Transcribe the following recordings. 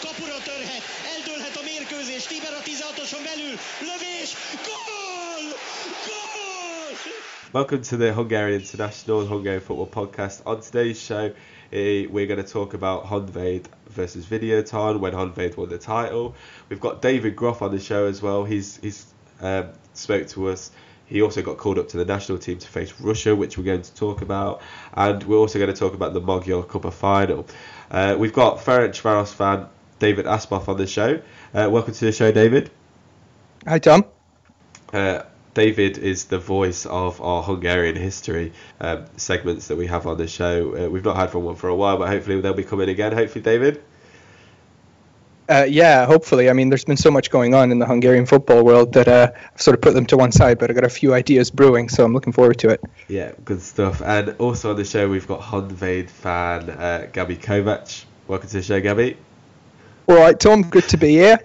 Kapura törhet, eldőlhet a mérkőzés, a 16-oson belül, lövés, gól! Gól! Welcome to the Hungarian International Hungarian Football Podcast. On today's show, eh, we're going to talk about Honvéd versus Videoton when Honvéd won the title. We've got David Gróf on the show as well. He's he's um, spoke to us. He also got called up to the national team to face Russia, which we're going to talk about, and we're also going to talk about the Magyar Cup final. Uh, we've got Ferencváros fan David Aspoff on the show. Uh, welcome to the show, David. Hi, Tom. Uh, David is the voice of our Hungarian history um, segments that we have on the show. Uh, we've not had one for a while, but hopefully they'll be coming again. Hopefully, David. Uh, yeah, hopefully. I mean, there's been so much going on in the Hungarian football world that uh, I've sort of put them to one side, but I've got a few ideas brewing, so I'm looking forward to it. Yeah, good stuff. And also on the show, we've got Honvéd fan uh, Gabby Kovac. Welcome to the show, Gabby. All right, Tom, good to be here.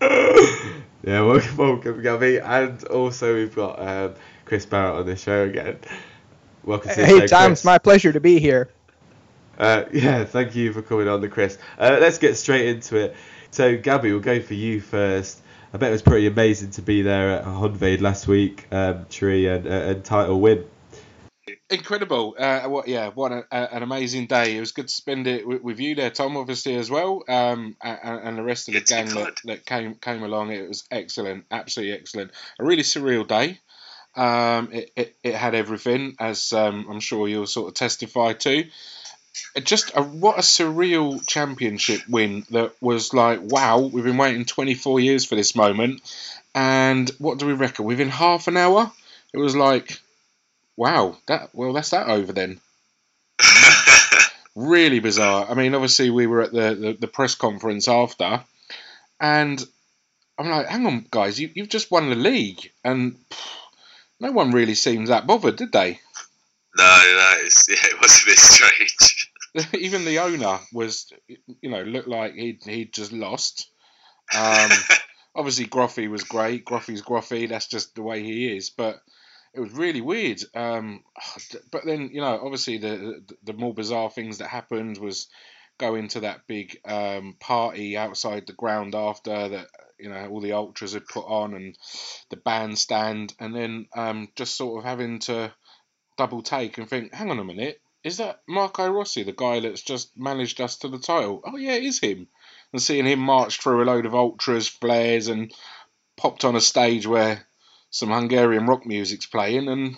yeah, welcome, welcome, Gabby. And also we've got um, Chris Barrett on the show again. Welcome to the Hey, show, Tom, it's my pleasure to be here. Uh, yeah, thank you for coming on the Chris. Uh, let's get straight into it. So, Gabby, we'll go for you first. I bet it was pretty amazing to be there at Honvéd last week, um, Tree, and, uh, and title win. Incredible! Uh, what, yeah, what a, a, an amazing day! It was good to spend it with, with you there, Tom, obviously as well, um, and, and the rest of the Good to be gang that, that came came along. It was excellent, absolutely excellent. A really surreal day. Um, it, it, it had everything, as um, I'm sure you'll sort of testify to. Just a, what a surreal championship win that was like, wow, we've been waiting 24 years for this moment, and what do we reckon? Within half an hour, it was like, wow, that well, that's that over then. Really bizarre. I mean, obviously we were at the, the, the press conference after, and I'm like, hang on, guys, you, you've just won the league, and pff, no one really seems that bothered, did they? No, no, it's, yeah, it was a bit strange. Even the owner was, you know, looked like he'd he'd just lost. Um, obviously, Groffy was great. Groffy's Groffy. That's just the way he is. But it was really weird. Um, but then, you know, obviously the the more bizarre things that happened was going to that big um, party outside the ground after that. You know, all the ultras had put on and the bandstand, and then um, just sort of having to double take and think, hang on a minute, is that Marco Rossi, the guy that's just managed us to the title? Oh yeah, it is him. And seeing him march through a load of ultras, flares, and popped on a stage where some Hungarian rock music's playing, and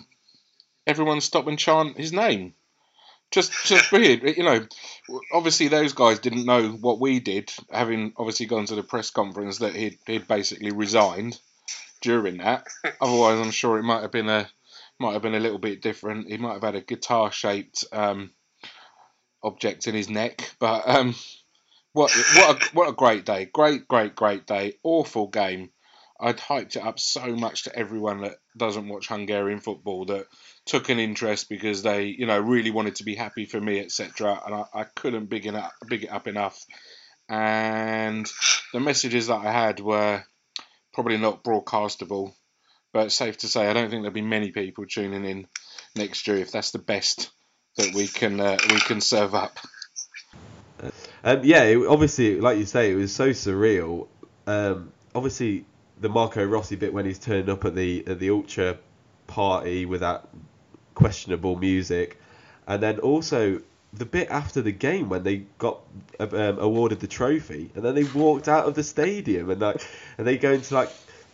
everyone stop and chant his name. Just, just weird, you know. Obviously, those guys didn't know what we did, having obviously gone to the press conference that he'd, he'd basically resigned during that. Otherwise, I'm sure it might have been a might have been a little bit different. He might have had a guitar shaped um, object in his neck, but um, what what a, what a great day! Great, great, great day. Awful game. I'd hyped it up so much to everyone that doesn't watch Hungarian football that took an interest because they, you know, really wanted to be happy for me, etc. And I, I couldn't big it up, big it up enough. And the messages that I had were probably not broadcastable, but it's safe to say I don't think there'll be many people tuning in next year if that's the best that we can uh, we can serve up. Um, yeah, it, obviously, like you say, it was so surreal. Um, obviously, the Marco Rossi bit when he's turned up at the at the ultra party with that questionable music, and then also the bit after the game when they got um, awarded the trophy, and then they walked out of the stadium and like and they go into like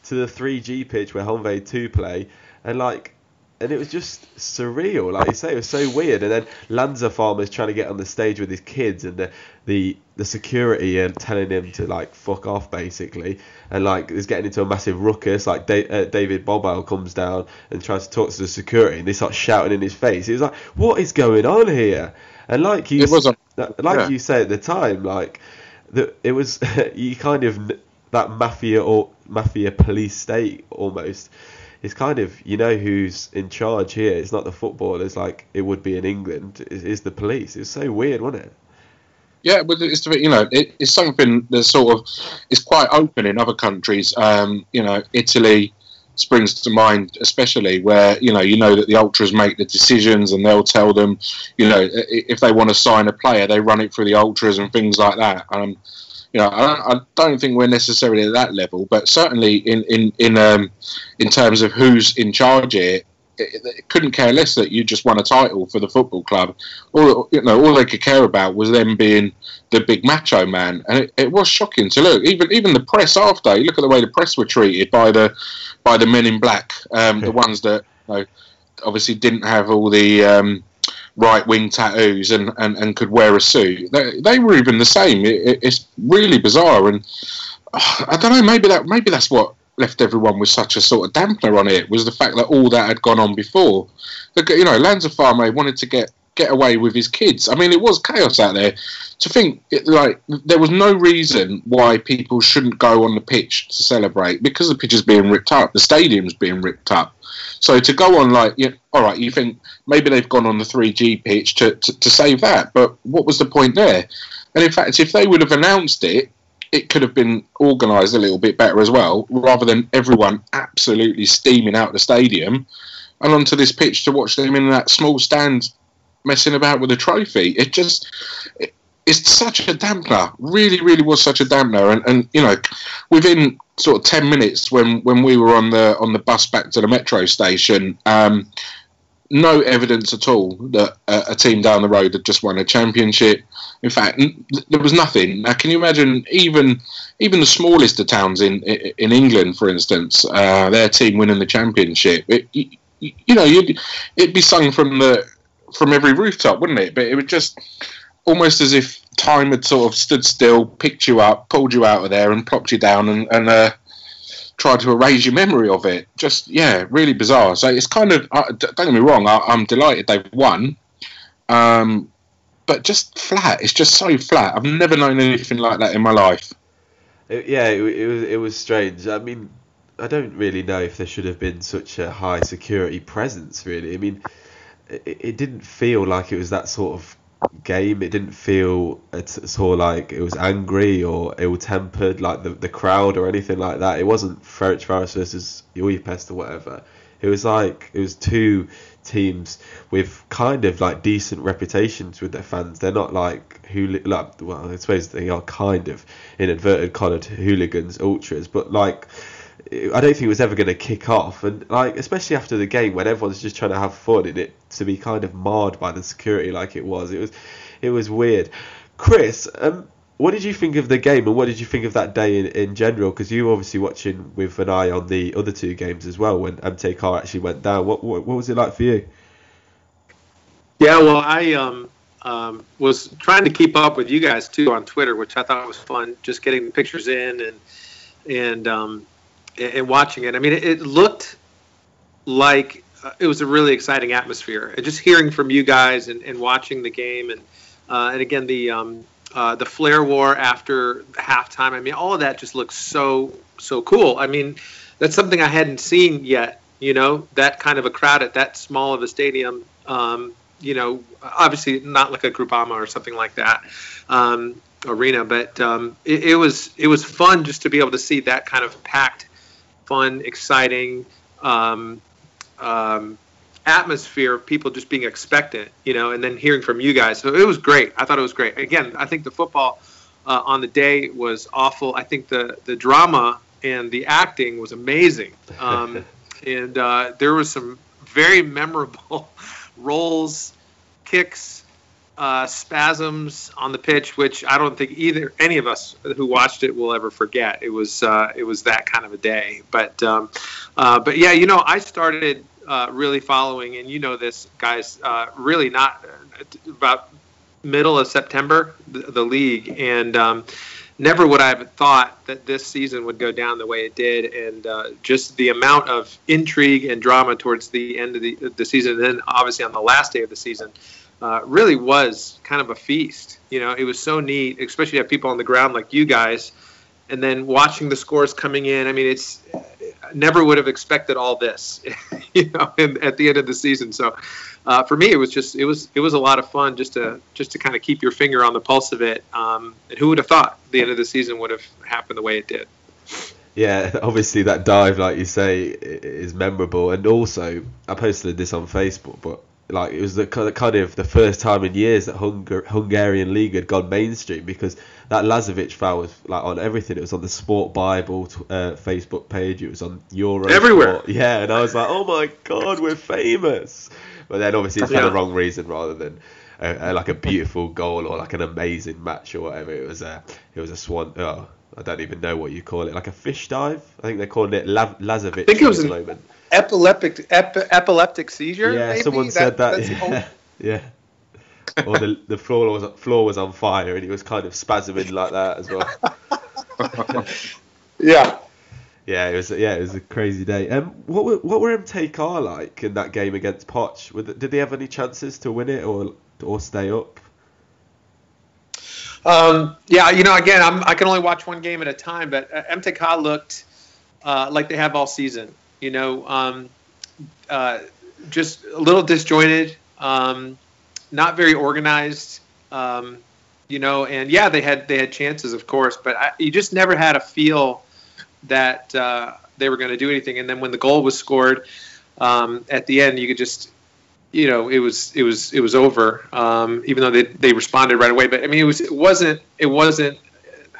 to the 3G pitch where Honvéd 2 play, and like and it was just surreal. Like you say, it was so weird. And then Lanzafame's trying to get on the stage with his kids, and the the, the security and telling him to like fuck off, basically. And like is getting into a massive ruckus. Like da- uh, David Bobál comes down and tries to talk to the security, and they start shouting in his face. He was like, "What is going on here?" And like you, It wasn't- like yeah. you said at the time, like that it was you kind of that mafia or mafia police state almost it's kind of you know who's in charge here. It's not the footballers like it would be in England. It's the police. It's so weird, wasn't it? Yeah, but it's you know it, it's something that's sort of it's quite open in other countries. Um, you know, Italy, springs to mind, especially where you know you know that the ultras make the decisions and they'll tell them, you know, if they want to sign a player, they run it through the ultras and things like that. Um, you know, I don't, I don't think we're necessarily at that level, but certainly in in in um, in terms of who's in charge here, it, it couldn't care less that you just won a title for the football club. All you know, all they could care about was them being the big macho man, and it, it was shocking to look. Even even the press after, you look at the way the press were treated by the by the men in black, um, the ones that you know, obviously didn't have all the um, right wing tattoos and, and, and could wear a suit. They, they were even the same. It, it's really bizarre, and I don't know. Maybe that maybe that's what left everyone with such a sort of dampener on it was the fact that all that had gone on before. You know, Lanzafame wanted to get get away with his kids. I mean, it was chaos out there. To think it, like there was no reason why people shouldn't go on the pitch to celebrate because the pitch is being ripped up, the stadium's being ripped up. So to go on like, yeah, all right, you think maybe they've gone on the 3G pitch to, to, to save that, but what was the point there? And in fact, if they would have announced it, it could have been organised a little bit better as well, rather than everyone absolutely steaming out of the stadium and onto this pitch to watch them in that small stand messing about with a trophy. It just. It, it's such a dampener. Really, really was such a dampener. And, and you know, within sort of ten minutes when, when we were on the on the bus back to the metro station, um, no evidence at all that a, a, team down the road had just won a championship. In fact, n- there was nothing. Now, can you imagine even even the smallest of towns in in England, for instance, uh, their team winning the championship? It, you, you know, it'd be sung from the from every rooftop, wouldn't it? But it would just almost as if time had sort of stood still, picked you up, pulled you out of there, and plopped you down, and, and uh, tried to erase your memory of it. Just yeah, really bizarre. So it's kind of uh, don't get me wrong, I, am delighted they've won, um, but just flat. It's just so flat. I've never known anything like that in my life. It, yeah, it, it was it was strange. I mean, I don't really know if there should have been such a high security presence. Really, I mean it, it didn't feel like it was that sort of game. It didn't feel at all like it was angry or ill-tempered, like the the crowd or anything like that. It wasn't Ferencváros versus Újpest or whatever. It was like it was two teams with kind of like decent reputations with their fans. They're not like who like well, I suppose they are kind of in inverted collared hooligans, ultras, but like I don't think it was ever going to kick off, and like especially after the game when everyone's just trying to have fun in it to be kind of marred by the security like it was. It was, it was weird. Chris, um, what did you think of the game, and what did you think of that day in, in general? Because you were obviously watching with an eye on the other two games as well when MTK actually went down. What, what what was it like for you? Yeah, well, I um, um, was trying to keep up with you guys too on Twitter, which I thought was fun. Just getting the pictures in and and um, and watching it. I mean, it, looked like uh, it was a really exciting atmosphere. And just hearing from you guys and, and watching the game, and uh, and again the um, uh, the flare war after halftime. I mean, all of that just looks so so cool. I mean, that's something I hadn't seen yet. You know, that kind of a crowd at that small of a stadium. Um, you know, obviously not like a Groupama or something like that. Um, arena but um, it, it was it was fun just to be able to see that kind of packed fun, exciting um, um, atmosphere of people just being expectant, you know, and then hearing from you guys. So it was great. I thought it was great. Again, I think the football uh, on the day was awful. I think the the drama and the acting was amazing, um, and uh, there was some very memorable roles, kicks, uh, spasms on the pitch, which I don't think either any of us who watched it will ever forget. It was uh, it was that kind of a day. But um, uh, but yeah, you know, I started uh, really following, and you know this, guys, uh, really not uh, about middle of September, the, the league, and. Um, never would I have thought that this season would go down the way it did, and just the amount of intrigue and drama towards the end of the, the season, and then obviously on the last day of the season, uh, really was kind of a feast. You know, it was so neat, especially to have people on the ground like you guys, and then watching the scores coming in. I mean, it's never would have expected all this, you know, in, at the end of the season. So, uh, for me, it was just it was it was a lot of fun just to just to kind of keep your finger on the pulse of it. Um, and who would have thought the end of the season would have happened the way it did? yeah, obviously that dive, like you say, is memorable, and also I posted this on Facebook, but like it was the kind of- the first time in years that Hungar- Hungarian league had gone mainstream because that Lazovic foul was like on everything. It was on the Sport Bible t- uh, Facebook page. It was on Euro. Everywhere. Yeah, and I was like, oh my god, we're famous. But then obviously it's for Yeah. the wrong reason rather than. Uh, uh, like a beautiful goal or like an amazing match or whatever. It was a it was a swan. Oh, I don't even know what you call it. Like a fish dive. I think they're calling it Lav- Lazovic. I think it was an- moment. Epileptic ep- epileptic seizure. Yeah, maybe? someone That- said that. that's Yeah, yeah. or the the floor was floor was on fire and he was kind of spasming like that as well. Yeah. Yeah, it was yeah, it was a crazy day. Um, what were what were MTK like in that game against Poch? Did they have any chances to win it or or stay up? Um, yeah, you know, again, I'm, I can only watch one game at a time, but uh, MTK looked uh, like they have all season. You know, um, uh, just a little disjointed, um, not very organized. Um, you know, and yeah, they had they had chances, of course, but I, you just never had a feel that uh, they were going to do anything. And then when the goal was scored um, at the end, you could just you know it was it was it was over um, even though they, they responded right away but i mean it was it wasn't it wasn't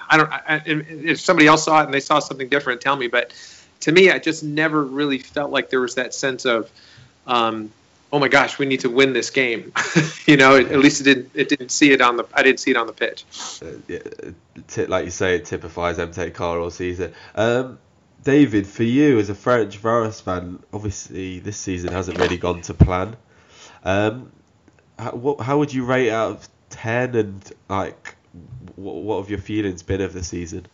i don't I, if somebody else saw it and they saw something different tell me but to me i just never really felt like there was that sense of um, oh my gosh we need to win this game you know at least it didn't it didn't see it on the i didn't see it on the pitch Uh, yeah, t- like you say, it typifies MTK all season. Um, David, for you as a Ferencváros fan, obviously this season hasn't really gone to plan. Um, how, what, how would you rate out of ten, and like, what have your feelings been of the season?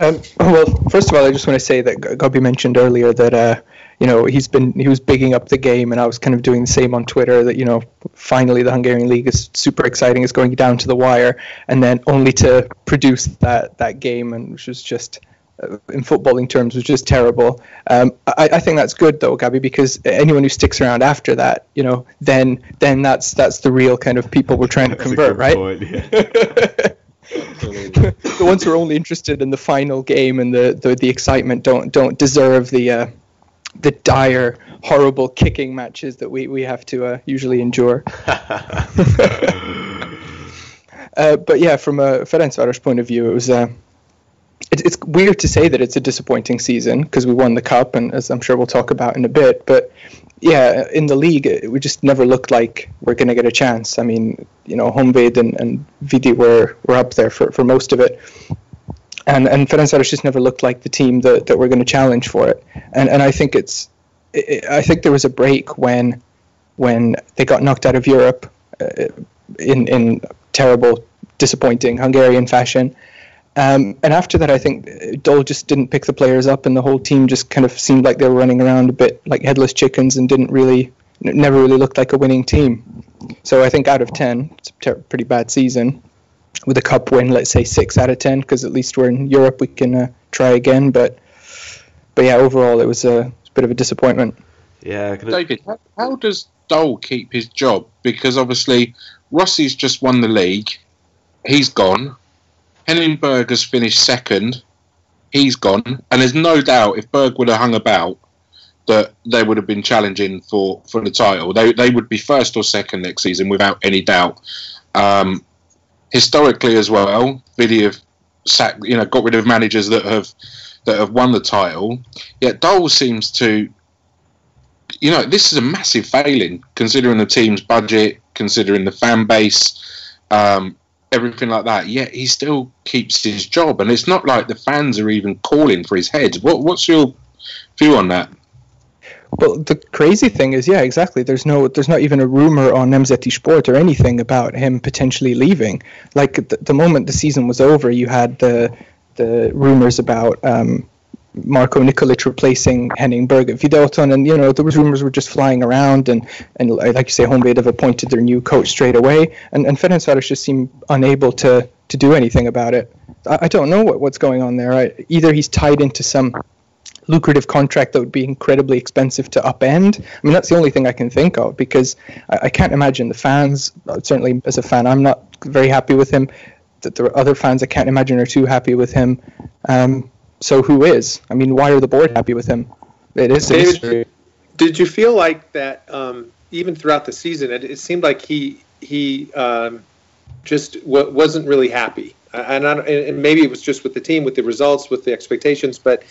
Um, well, first of all, I just want to say that G- Gabby mentioned earlier that uh, you know he's been he was bigging up the game, and I was kind of doing the same on Twitter. That you know finally the Hungarian league is super exciting, it's going down to the wire, and then only to produce that that game, and which was just uh, in footballing terms was just terrible. Um, I, I think that's good though, Gabby, because anyone who sticks around after that, you know, then then that's that's the real kind of people we're trying to That's convert, right? point, yeah. the ones who are only interested in the final game and the, the, the excitement don't don't deserve the uh, the dire, horrible kicking matches that we, we have to uh, usually endure. Uh, but yeah, from a Ferencváros point of view, it was uh, it, it's weird to say that it's a disappointing season because we won the cup, and as I'm sure we'll talk about in a bit. But yeah, in the league, it, we just never looked like we're going to get a chance. I mean, you know, Honvéd and, and Vidi were, were up there for, for most of it. And and Ferencváros just never looked like the team that, that we're going to challenge for it. And and I think it's I I think there was a break when when they got knocked out of Europe uh, in in terrible, disappointing Hungarian fashion. Um, and after that, I think uh, Doll just didn't pick the players up, and the whole team just kind of seemed like they were running around a bit like headless chickens and didn't really, never really looked like a winning team. So I think out of 10, it's a ter- pretty bad season. With a cup win, let's say 6 out of 10, because at least we're in Europe, we can uh, try again. But but yeah, overall, it was a, it was a bit of a disappointment. yeah, can David, how, how does Doll keep his job? Because obviously Rossi's just won the league. He's gone. Henning Berg has finished second. He's gone. And there's no doubt if Berg would have hung about that they would have been challenging for, for the title. They, they would be first or second next season without any doubt. Um, historically as well, Vidi have sacked, you know, got rid of managers that have that have won the title. Yet Doll seems to you know, this is a massive failing considering the team's budget, considering the fan base, um, everything like that. Yet he still keeps his job, and it's not like the fans are even calling for his head. What, what's your view on that? Well, the crazy thing is, yeah, exactly. There's no, there's not even a rumor on MZT Sport or anything about him potentially leaving. Like the, the moment the season was over, you had the the rumors about um, Marko Nikolic replacing Henning Berg at Videoton, and you know those rumors were just flying around, and and like you say, Honvéd have appointed their new coach straight away, and and Ferencváros just seemed unable to to do anything about it. I, I don't know what, what's going on there. I, either he's tied into some lucrative contract that would be incredibly expensive to upend. I mean, that's the only thing I can think of because I, I can't imagine the fans. uh, Certainly, as a fan, I'm not very happy with him. That there are other fans I can't imagine are too happy with him. Um, so who is? I mean, why are the board happy with him? It is David-. Did you feel like that um, even throughout the season? It, it seemed like he he um, just w- wasn't really happy, and, I, and maybe it was just with the team, with the results, with the expectations. But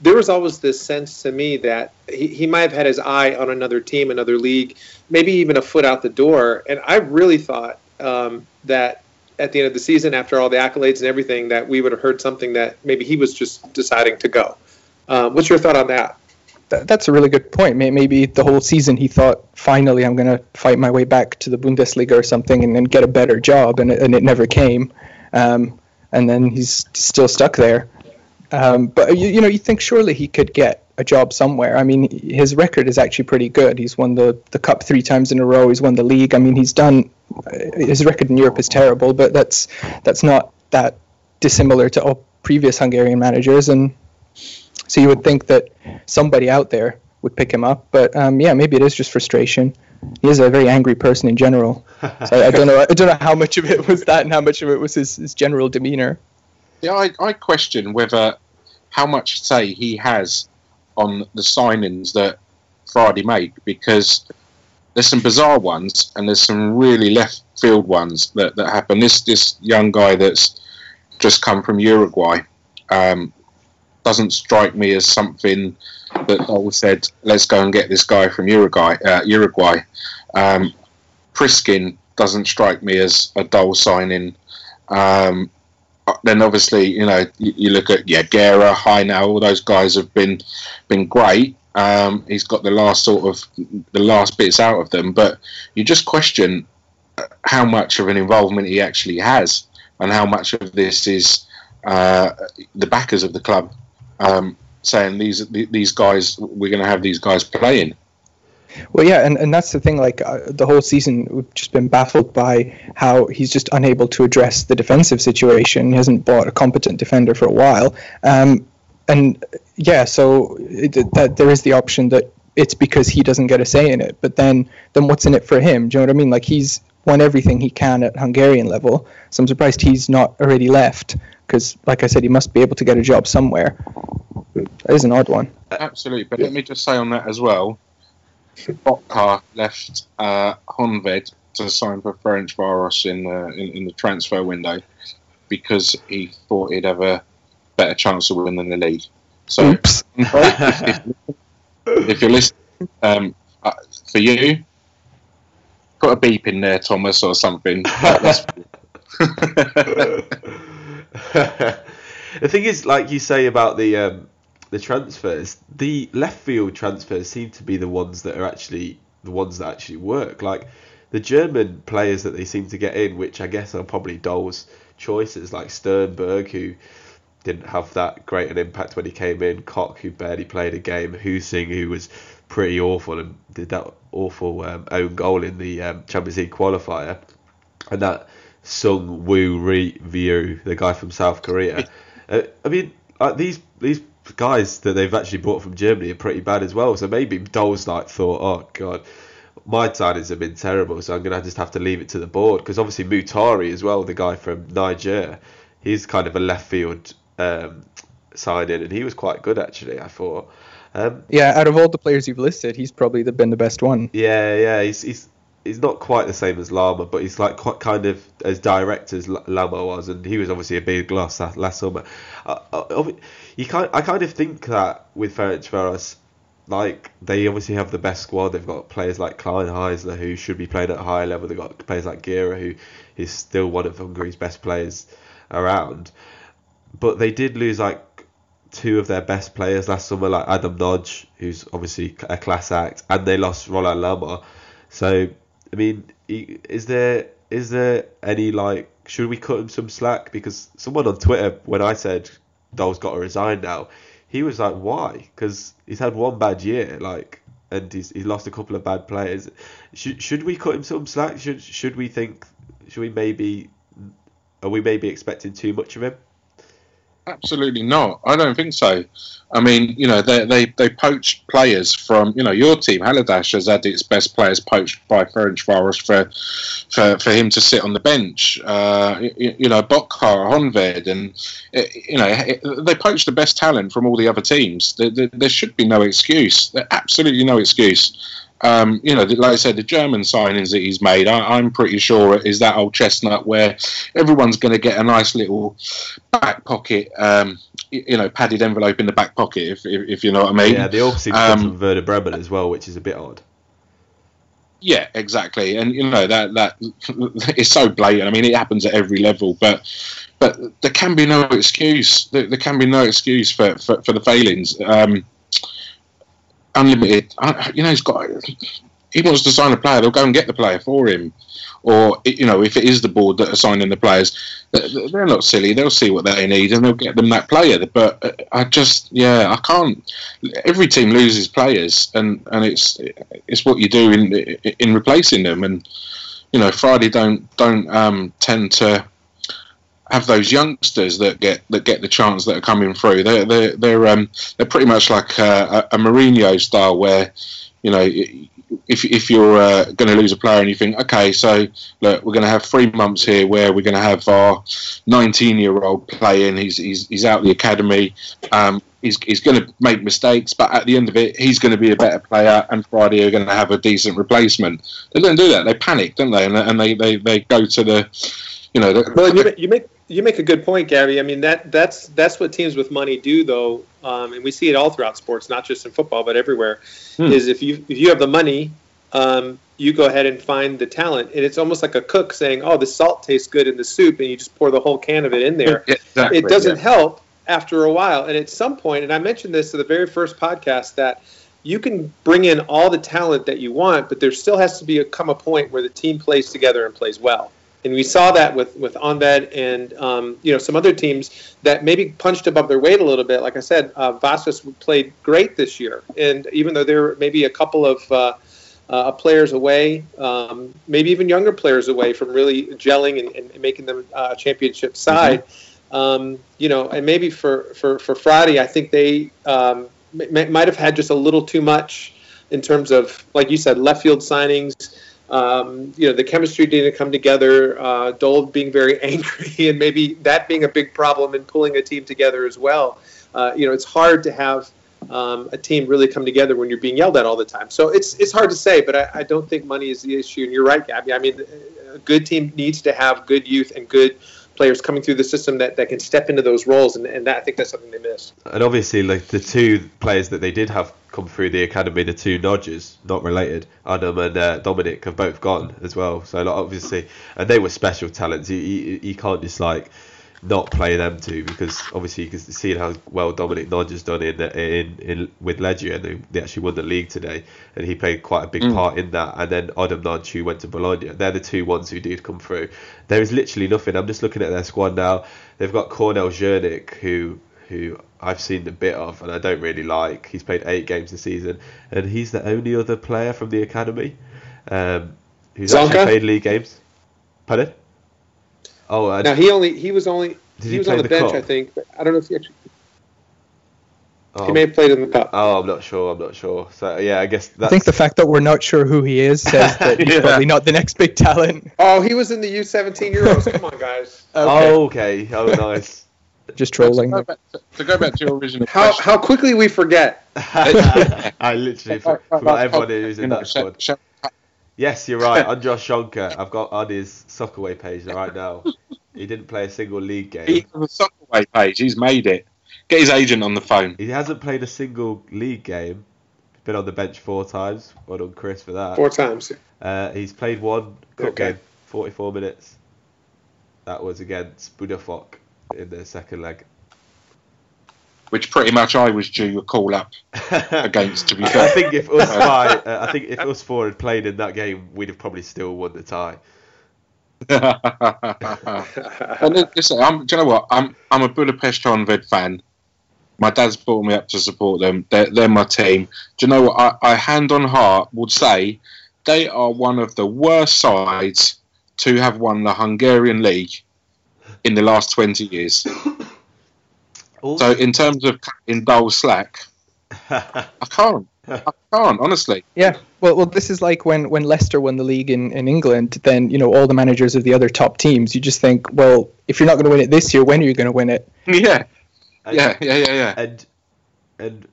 there was always this sense to me that he, he might have had his eye on another team, another league, maybe even a foot out the door. And I really thought um, that at the end of the season, after all the accolades and everything, that we would have heard something that maybe he was just deciding to go. Um, what's your thought on that? Th- that's a really good point. Maybe the whole season he thought, finally, I'm going to fight my way back to the Bundesliga or something and then get a better job, and it, and it never came. Um, and then he's still stuck there. Um, but you, you know, you think surely he could get a job somewhere. I mean, his record is actually pretty good. He's won the, the cup three times in a row. He's won the league. I mean, he's done. uh, His record in Europe is terrible, but that's that's not that dissimilar to all previous Hungarian managers. And so you would think that somebody out there would pick him up. But um, yeah, maybe it is just frustration. He is a very angry person in general. So I, I don't know. I don't know how much of it was that and how much of it was his, his general demeanor. Yeah, I, I question whether how much say he has on the signings that Fradi make because there's some bizarre ones and there's some really left field ones that, that happen. This this young guy that's just come from Uruguay um, doesn't strike me as something that Doll said, let's go and get this guy from Uruguay. Uh, Uruguay. Um, Priskin doesn't strike me as a Doll signing. Um, then obviously, you know, you, you look at yeah, Gera, Hajnal, all those guys have been been great. Um, he's got the last sort of the last bits out of them, but you just question how much of an involvement he actually has, and how much of this is uh, the backers of the club um, saying these these guys we're going to have these guys playing. Well, yeah, and, and that's the thing. Like uh, the whole season, we've just been baffled by how he's just unable to address the defensive situation. He hasn't bought a competent defender for a while, um, and yeah, so it, that there is the option that it's because he doesn't get a say in it. But then, then what's in it for him? Do you know what I mean? Like he's won everything he can at Hungarian level, so I'm surprised he's not already left. Because, like I said, he must be able to get a job somewhere. That is an odd one. Absolutely, but let me just say on that as well. Botka left uh, Honved to sign for Ferencváros in the in, in the transfer window because he thought he'd have a better chance of winning the league. So, Oops. if, if you're listening, um, uh, for you, put a beep in there, Thomas, or something. The thing is, like you say about the um, the transfers, the left field transfers seem to be the ones that are actually the ones that actually work. Like the German players that they seem to get in, which I guess are probably Doll's choices, like Sternberg, who didn't have that great an impact when he came in, Koch, who barely played a game, Husing, who was pretty awful and did that awful um, own goal in the um, Champions League qualifier, and that Sung Woo Ri View, the guy from South Korea. uh, I mean, like these these guys that they've actually brought from Germany are pretty bad as well. So maybe Doll's like thought, oh god, my signings have been terrible, so I'm gonna just have to leave it to the board because obviously Moutari as well, the guy from Niger, he's kind of a left field um, signing, and he was quite good actually. I thought. Um, Yeah, out of all the players you've listed, he's probably the, been the best one. yeah, yeah, he's he's he's not quite the same as Lamah, but he's like quite kind of as direct as Lamah was, and he was obviously a big loss last, summer. Uh, uh, you kind, I kind of think that with Ferencváros, like they obviously have the best squad. They've got players like Kleinheisler who should be playing at a higher level. They've got players like Gera who is still one of Hungary's best players around. But they did lose like two of their best players last summer, like Adam Nagy, who's obviously a class act, and they lost Roland Lamah. So, I mean, is there is there any like should we cut him some slack? Because someone on Twitter, when I said Doll's got to resign now, he was like, why? Because he's had one bad year, like, and he's he's lost a couple of bad players. Should should we cut him some slack? Should should we think? Should we maybe? Are we maybe expecting too much of him? Absolutely not. I don't think so. I mean, you know, they they they poached players from you know your team. Haladás has had its best players poached by Ferencvaros for for for him to sit on the bench. Uh, you, you know, Botka, Honved, and uh, you know they poached the best talent from all the other teams. There, there, there should be no excuse. There absolutely no excuse. Um, you know, like I said, the German signings that he's made, I, am pretty sure is that old chestnut where everyone's going to get a nice little back pocket, um, you know, padded envelope in the back pocket, if, if, if you know what I mean. Yeah, they obviously um, from Werder Bremen as well, which is a bit odd. Yeah, exactly, and you know that that is so blatant. I mean, it happens at every level, but but there can be no excuse. There, there can be no excuse for for, for the failings. Um, unlimited. You know, he's got. He wants to sign a player. They'll go and get the player for him. Or you know, if it is the board that are signing the players, they're not silly. They'll see what they need and they'll get them that player. But uh, I just, yeah, I can't. Every team loses players, and, and it's it's what you do in in replacing them. And you know, Fradi don't don't um, tend to have those youngsters that get that get the chance that are coming through. They're they're they're um they're pretty much like a, a Mourinho style where you know if if you're uh, going to lose a player and you think okay so look we're going to have three months here where we're going to have our 19 year old playing. He's he's he's out the academy. Um, he's he's going to make mistakes but at the end of it he's going to be a better player and Fradi are going to have a decent replacement. They don't do that. They panic don't they? And, and they, they they go to the you know the, well you, you make you make a good point, Gabby. I mean that that's that's what teams with money do, though, um, and we see it all throughout sports, not just in football, but everywhere. Hmm. Is if you if you have the money, um, you go ahead and find the talent, and it's almost like a cook saying, "Oh, the salt tastes good in the soup," and you just pour the whole can of it in there. exactly, it doesn't yeah. help after a while, and at some point, and I mentioned this to the very first podcast that you can bring in all the talent that you want, but there still has to be a come a point where the team plays together and plays well and we saw that with with Honved and um, you know some other teams that maybe punched above their weight a little bit. Like I said, uh, Vasas played great this year, and even though there were maybe a couple of uh, uh, players away, um, maybe even younger players away from really gelling and, and making them uh, a championship mm-hmm. side. Mm-hmm. Um, you know, and maybe for, for, for Fradi, I think they um, m- might have had just a little too much in terms of, like you said, left field signings. Um, you know, the chemistry didn't come together. Uh, Doll being very angry, and maybe that being a big problem in pulling a team together as well. Uh, you know, it's hard to have um, a team really come together when you're being yelled at all the time. So it's it's hard to say, but I, I don't think money is the issue. And you're right, Gabby. I mean, a good team needs to have good youth and good players coming through the system that, that can step into those roles, and, and that, I think that's something they missed. And obviously, like the two players that they did have come through the academy, the two Nagys, not related, Adam and uh, Dominic, have both gone as well. So like, obviously, and they were special talents. You, you, you can't just like not play them two because obviously you can see how well Dominic Nagy's done in in, in with Legia and they, they, actually won the league today and he played quite a big mm. part in that and then Adam who went to Bologna they're the two ones who did come through there is literally nothing I'm just looking at their squad now they've got Cornel Zernik who who I've seen a bit of and I don't really like. He's played eight games this season, and he's the only other player from the academy um, who's Csonka? actually played league games. Pardon? Oh, uh, now he only he was only he, he was on the, the bench, cup? I think. But I don't know if he actually. Oh, he may have played in the cup. Oh, I'm not sure. I'm not sure. So yeah, I guess. That's... I think the fact that we're not sure who he is says that he's yeah. probably not the next big talent. Oh, he was in the U17 Euros. Come on, guys. Okay. Oh, okay. Oh, nice. Just trolling. To go, back to, to go back to your original how, question. How quickly we forget. I literally forgot everyone who's in that squad. Yes, you're right. Andras Csonka. I've got on his Soccerway page right now. He didn't play a single league game. He has a Soccerway page. He's made it. Get his agent on the phone. He hasn't played a single league game. He's been on the bench four times. Well done, Chris, for that. Four times. Uh, he's played one cup okay. game, 44 minutes. That was against Budafok in the second leg. Which pretty much I was due a call up against. To be fair, I think if us five, uh, I think if us four had played in that game, we'd have probably still won the tie. and listen, I'm, do you know what? I'm I'm a Budapest Honved fan. My dad's brought me up to support them. They're, they're my team. Do you know what? I, I hand on heart would say they are one of the worst sides to have won the Hungarian league in the last 20 years. So in terms of in dull slack, I can't. I can't honestly. Yeah, well, well, this is like when when Leicester won the league in, in England. Then you know all the managers of the other top teams. You just think, well, if you're not going to win it this year, when are you going to win it? Yeah, And- yeah, yeah, yeah, yeah. and and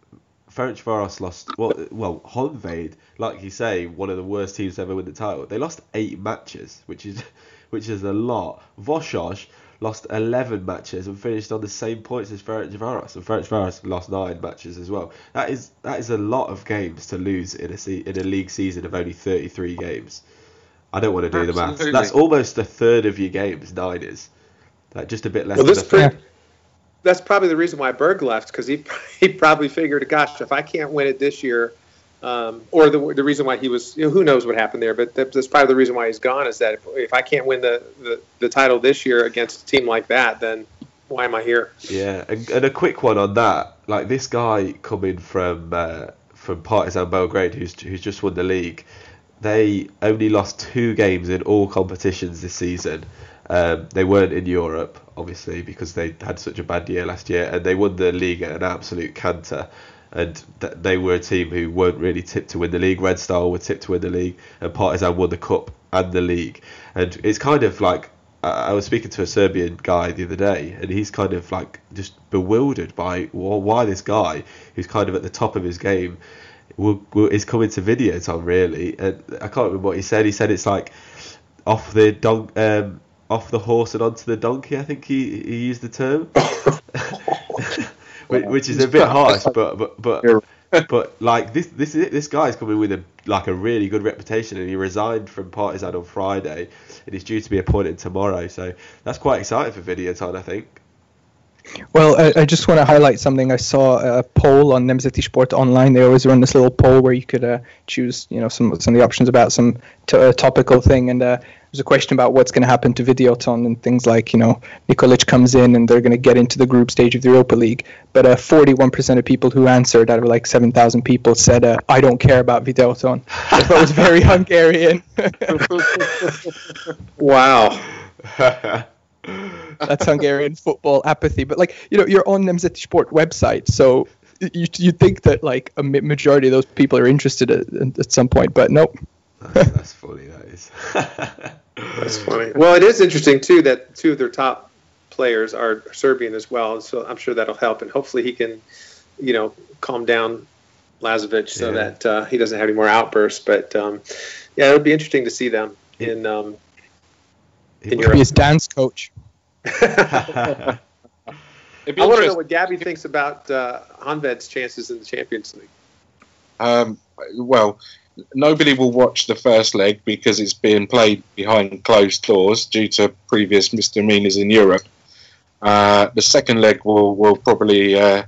Ferencvaros lost. Well, well, Honved, like you say, one of the worst teams to ever win the title. They lost eight matches, which is which is a lot. Vasas lost eleven matches and finished on the same points as Ferencvaros, and Ferencvaros lost nine matches as well. That is that is a lot of games to lose in a se- in a league season of only thirty three games. I don't want to do the maths. That's almost a third of your games. Nine is. Like just a bit less Well, than this a pre- third. that's probably the reason why Berg left because he he probably figured, gosh, if I can't win it this year, um, or the the reason why he was, you know, who knows what happened there, but that- that's probably the reason why he's gone is that if, if I can't win the, the the title this year against a team like that, then why am I here? Yeah, and, and a quick one on that. Like this guy coming from uh, from Partizan Belgrade, who's who's just won the league. They only lost two games in all competitions this season. Um, they weren't in Europe, obviously, because they had such a bad year last year, and they won the league at an absolute canter. And th- they were a team who weren't really tipped to win the league. Red Star were tipped to win the league, and Partizan won the cup and the league. And it's kind of like I was speaking to a Serbian guy the other day, and he's kind of like just bewildered by wh- why this guy, who's kind of at the top of his game, will, will, is coming to Videoton really. And I can't remember what he said. He said it's like off the don- um, off the horse and onto the donkey. I think he, he used the term, which, which is a bit harsh, but but but. But like this, this is this guy's coming with a like a really good reputation, and he resigned from Partizan on Friday, and he's due to be appointed tomorrow. So that's quite exciting for Videoton, I think. Well, I, I just want to highlight something. I saw a poll on Nemzeti Sport online. They always run this little poll where you could uh, choose, you know, some some of the options about some t- uh, topical thing. And uh, there's a question about what's going to happen to Videoton and things like, you know, Nikolic comes in and they're going to get into the group stage of the Europa League. But uh, 41% of people who answered, out of like 7,000 people, said, uh, "I don't care about Videoton." I thought it was very Hungarian. Wow. That's Hungarian football apathy. But like you know, you're on Nemzeti Sport website, so you you think that like a majority of those people are interested at, at some point, but nope. That's, that's funny. That is. That's funny. Well, it is interesting too that two of their top players are Serbian as well, so I'm sure that'll help, and hopefully he can, you know, calm down Lazovic so Yeah. that uh, he doesn't have any more outbursts. But um, yeah, it would be interesting to see them in. Um, in would Be his dance coach. I It'd want to know what Gabby thinks about uh, Honved's chances in the Champions League. Um, well, nobody will watch the first leg because it's being played behind closed doors due to previous misdemeanors in Europe. Uh, the second leg will will probably uh,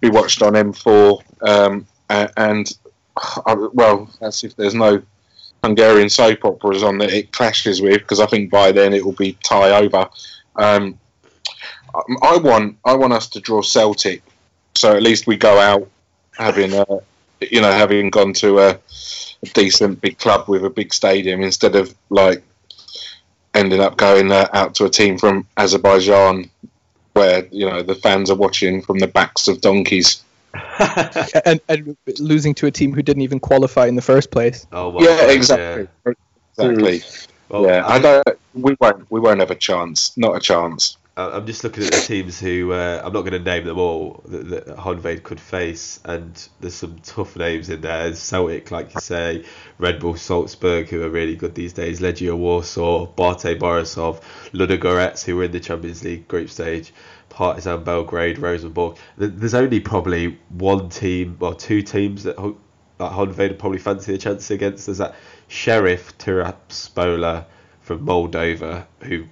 be watched on M4, um, a- and uh, well, that's if there's no Hungarian soap operas on that it clashes with, because I think by then it will be tie over. Um, I- I want I want us to draw Celtic, so at least we go out having a you know, having gone to a, a decent big club with a big stadium instead of like ending up going uh, out to a team from Azerbaijan where you know the fans are watching from the backs of donkeys. and, and losing to a team who didn't even qualify in the first place. oh my yeah, God, exactly, exactly. Well, yeah, I don't. We won't. We won't have a chance. Not a chance. I'm just looking at the teams who uh, I'm not going to name them all that, that Honved could face, and there's some tough names in there. There's Celtic, like you say, Red Bull Salzburg, who are really good these days, Legia Warsaw, BATE Borisov, Ludogorets, who were in the Champions League group stage, Partizan Belgrade, Rosenborg. There's only probably one team or two teams that that Honved would probably fancy a chance against. There's that Sheriff Tiraspol from Moldova, who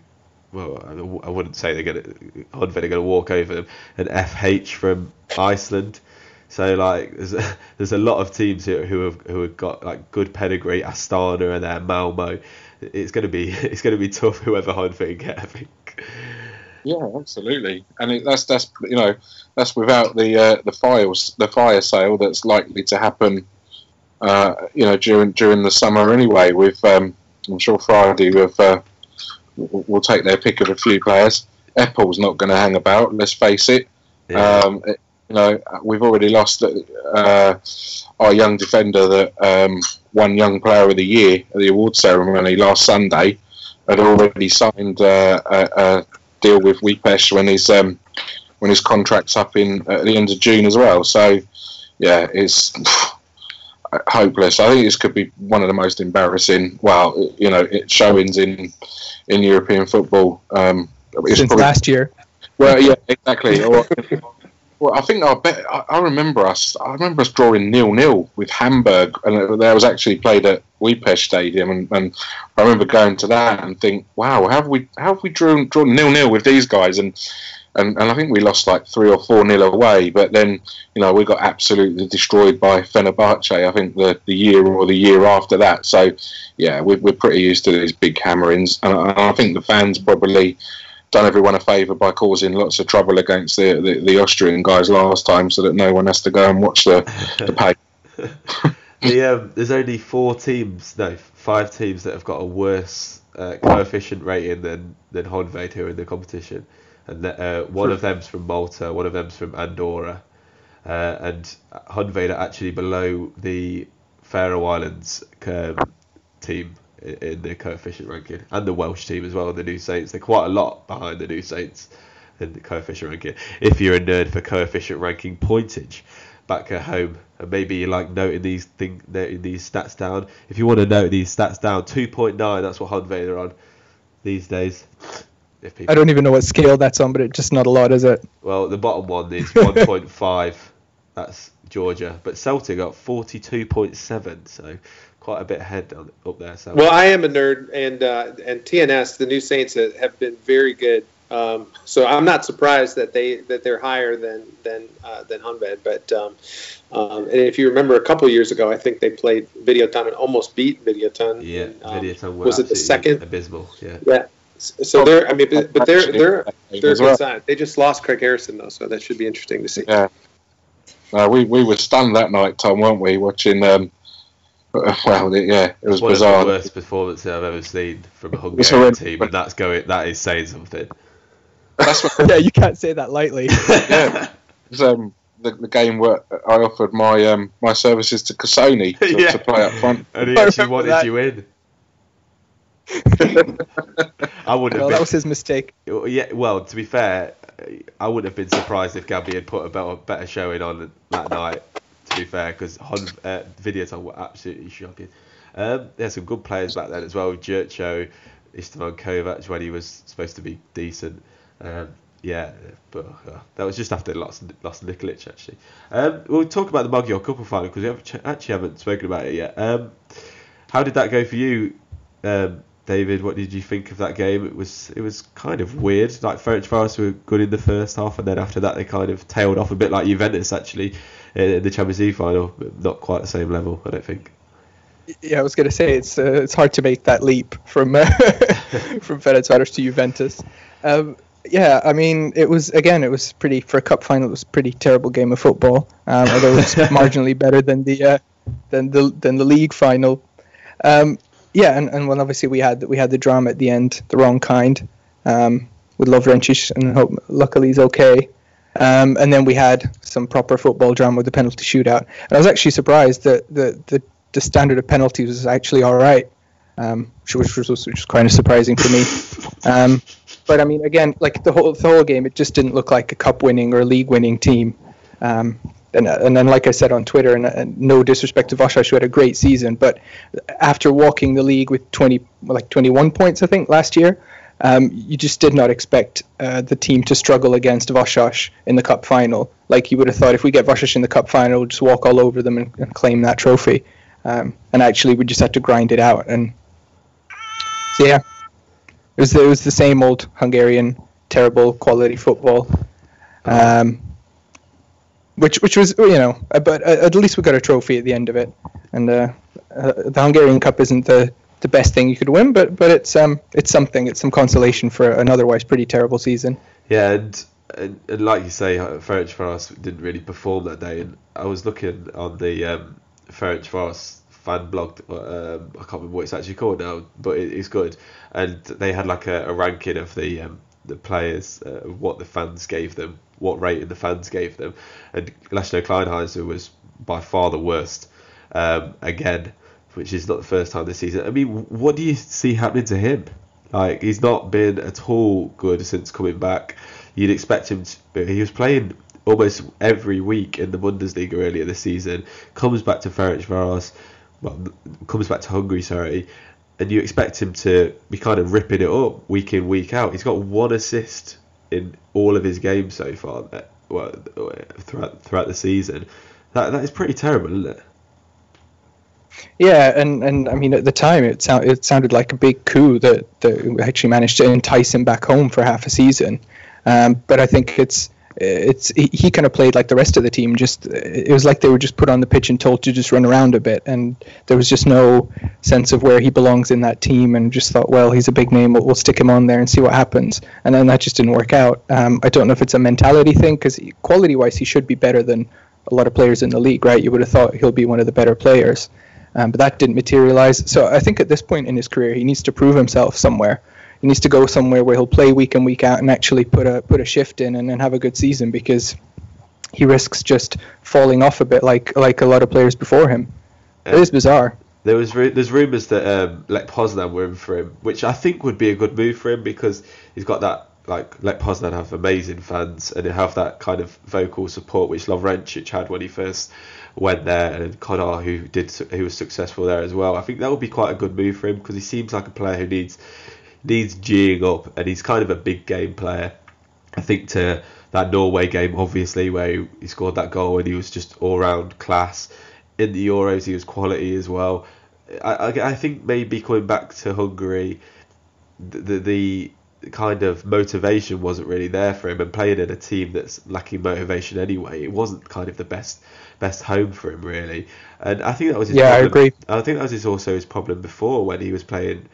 well, I- wouldn't say they're gonna are gonna walk over them, and FH from Iceland. So like, there's a, there's a lot of teams who, who have who have got like good pedigree. Astana and there, Malmo. It's gonna be it's gonna be tough whoever Honved get. I think. Yeah, absolutely. And it, that's that's you know that's without the uh, the files the fire sale that's likely to happen. Uh, you know during during the summer anyway. With um, I'm sure Fradi with uh, will take their pick of a few players. Eppel's not going to hang about. Let's face it. Yeah. Um, it- you know, we've already lost uh, our young defender that um, won Young Player of the Year at the award ceremony last Sunday. Had already signed uh, a, a deal with Újpest when his um, when his contract's up in at the end of June as well. So, yeah, it's hopeless. I think this could be one of the most embarrassing. Well, you know, it showings in in European football. Um, since probably- last year. well, yeah, exactly. Or, well, I think I bet I, remember us. I remember us drawing nil nil with Hamburg, and that was actually played at Újpest Stadium. And, and I remember going to that and think, wow, how have we how have we drawn drawn nil nil with these guys? And and, and I think we lost like three or four nil away. But then you know we got absolutely destroyed by Fenerbahce. I think the the year or the year after that. So yeah, we're, we're pretty used to these big hammerings, and I, and I think the fans probably done everyone a favour by causing lots of trouble against the, the, the Austrian guys last time, so that no one has to go and watch the the pay. The, um, there's only four teams, no, five teams that have got a worse uh, coefficient rating than than Honved who are in the competition, and that, uh, one of them's from Malta, one of them's from Andorra, uh, and Honved are actually below the Faroe Islands um, team in the coefficient ranking, and the Welsh team as well, the New Saints. They're quite a lot behind the New Saints in the coefficient ranking. If you're a nerd for coefficient ranking pointage, back at home, and maybe you like noting these thing noting these stats down. If you want to note these stats down, two point nine. That's what Honved are on these days. If people, I don't even know what scale that's on, but it's just not a lot, is it? well, the bottom one is one point five. That's Georgia, but Celtic got forty two point seven. So quite a bit ahead on, up there. So Well, I am a nerd, and uh, and TNS, the new Saints, have have been very good. Um, so I'm not surprised that they that they're higher than than uh, than Honved. But um, um, and if you remember, a couple years ago, I think they played Videoton and almost beat Videoton. yeah, And, um, Videoton were was it the second? abysmal? Yeah. Yeah. So they're, I mean, but, but they're they're they're a as good well. sign. They just lost Craig Harrison though, so that should be interesting to see. Yeah. No, we we were stunned that night, Tom, weren't we? Watching. Um, well, it- yeah, it was One of bizarre. the worst performances I've ever seen from a It's Hungarian team, and that's going. That is saying something. That's what, yeah, you can't say that lightly. yeah. It was, um, the, the game where I offered my um, my services to Casoni to, Yeah. to play up front. And he actually wanted that. you in. I wouldn't well, have that was his mistake. Yeah, well, to be fair, I wouldn't have been surprised if Gabby had put a better, better showing on that night. To be fair, because uh, Videoton were absolutely shocking. Um, there's some good players back then as well. Jurcho, Istvan Kovács when he was supposed to be decent. Um, yeah, but uh, that was just after lost lost Nikolic actually. Um, we'll talk about the Magyar Kupa final because we haven't, ch- actually haven't spoken about it yet. Um, how did that go for you, um, David? What did you think of that game? It was it was kind of weird. Like Ferencváros were good in the first half, and then after that they kind of tailed off a bit, like Juventus actually in the Champions League final. But not quite the same level, I don't think. Yeah, I was gonna say it's uh, it's hard to make that leap from uh, from Ferencváros to Juventus. Um, yeah, I mean it was again it was pretty for a cup final. It was a pretty terrible game of football. Um, although it's marginally better than the uh, than the than the league final. Um, yeah, and, and well, obviously we had we had the drama at the end, the wrong kind, um, with Lovrencsics, and hope, luckily he's okay. Um, and then we had some proper football drama with the penalty shootout. And I was actually surprised that the, the, the standard of penalties was actually all right, um, which, was, which, was, which was kind of surprising for me. Um, but I mean, again, like the whole the whole game, it just didn't look like a cup winning or a league winning team. Um, and, and then, like I said on Twitter, and, and no disrespect to Vasas, who had a great season, but after walking the league with 20, like 21 points, I think last year, um, you just did not expect uh, the team to struggle against Vasas in the cup final. Like you would have thought, if we get Vasas in the cup final, we'll just walk all over them and, and claim that trophy. Um, and actually, we just had to grind it out. And so, yeah, it was it was the same old Hungarian terrible quality football. Um, which which was you know, uh, but uh, at least we got a trophy at the end of it, and uh, uh, the Hungarian Cup isn't the the best thing you could win, but but it's um it's something. It's some consolation for an otherwise pretty terrible season. Yeah, and, and, and like you say, Ferencváros didn't really perform that day. And I was looking on the um, Ferencváros fan blog. Um, I can't remember what it's actually called now, but it, it's good. And they had like a, a ranking of the um, the players, uh, what the fans gave them, what rating the fans gave them, and László Kleinheisler was by far the worst. Um, again, which is not the first time this season. I mean, what do you see happening to him? Like he's not been at all good since coming back. You'd expect him to. He was playing almost every week in the Bundesliga earlier this season. Comes back to Ferencváros, well, comes back to Hungary, sorry, and you expect him to be kind of ripping it up week in week out. He's got one assist in all of his games so far, well, throughout throughout the season. That that is pretty terrible, isn't it? Yeah, and, and I mean at the time it sound, it sounded like a big coup that, that actually managed to entice him back home for half a season. Um, but I think it's it's he, kind of played like the rest of the team. Just it was like they were just put on the pitch and told to just run around a bit, and there was just no sense of where he belongs in that team. And just thought, well, he's a big name, we'll, we'll stick him on there and see what happens. And then that just didn't work out. Um, I don't know if it's a mentality thing because quality-wise, he should be better than a lot of players in the league, right? You would have thought he'll be one of the better players. Um, but that didn't materialize. So I think at this point in his career, he needs to prove himself somewhere. He needs to go somewhere where he'll play week in week out and actually put a put a shift in and then have a good season because he risks just falling off a bit like like a lot of players before him. It is bizarre. There was there's rumours that um, Lech Poznan were in for him, which I think would be a good move for him because he's got that like Lech Poznan have amazing fans and they have that kind of vocal support which Lovrencsics had when he first went there, and Konar who did who was successful there as well. I think that would be quite a good move for him because he seems like a player who needs needs geeing up, and he's kind of a big game player. I think to that Norway game, obviously, where he, scored that goal and he was just all round class. In the Euros, he was quality as well. I, I, I think maybe coming back to Hungary, the, the, the kind of motivation wasn't really there for him, and playing in a team that's lacking motivation anyway, it wasn't kind of the best best home for him really. And I think that was his yeah, problem. I agree. I think that was his, also his problem before when he was playing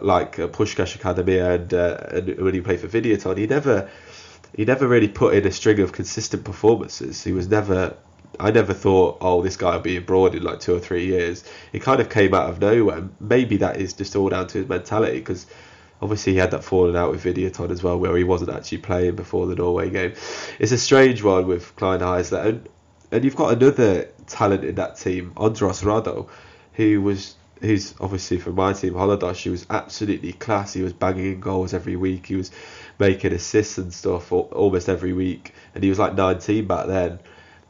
like uh, Puskás Academy and, uh, and when he played for Videoton, he never he never really put in a string of consistent performances. He was never. I never thought, oh, this guy will be abroad in like two or three years. He kind of came out of nowhere. Maybe that is just all down to his mentality because obviously he had that falling out with Videoton as well, where he wasn't actually playing before the Norway game. It's a strange one with Kleinheisler, and and you've got another talent in that team, András Radó, who was who's obviously from my team, Haladás, he was absolutely class. He was banging in goals every week. He was making assists and stuff almost every week. And he was like 19 back then.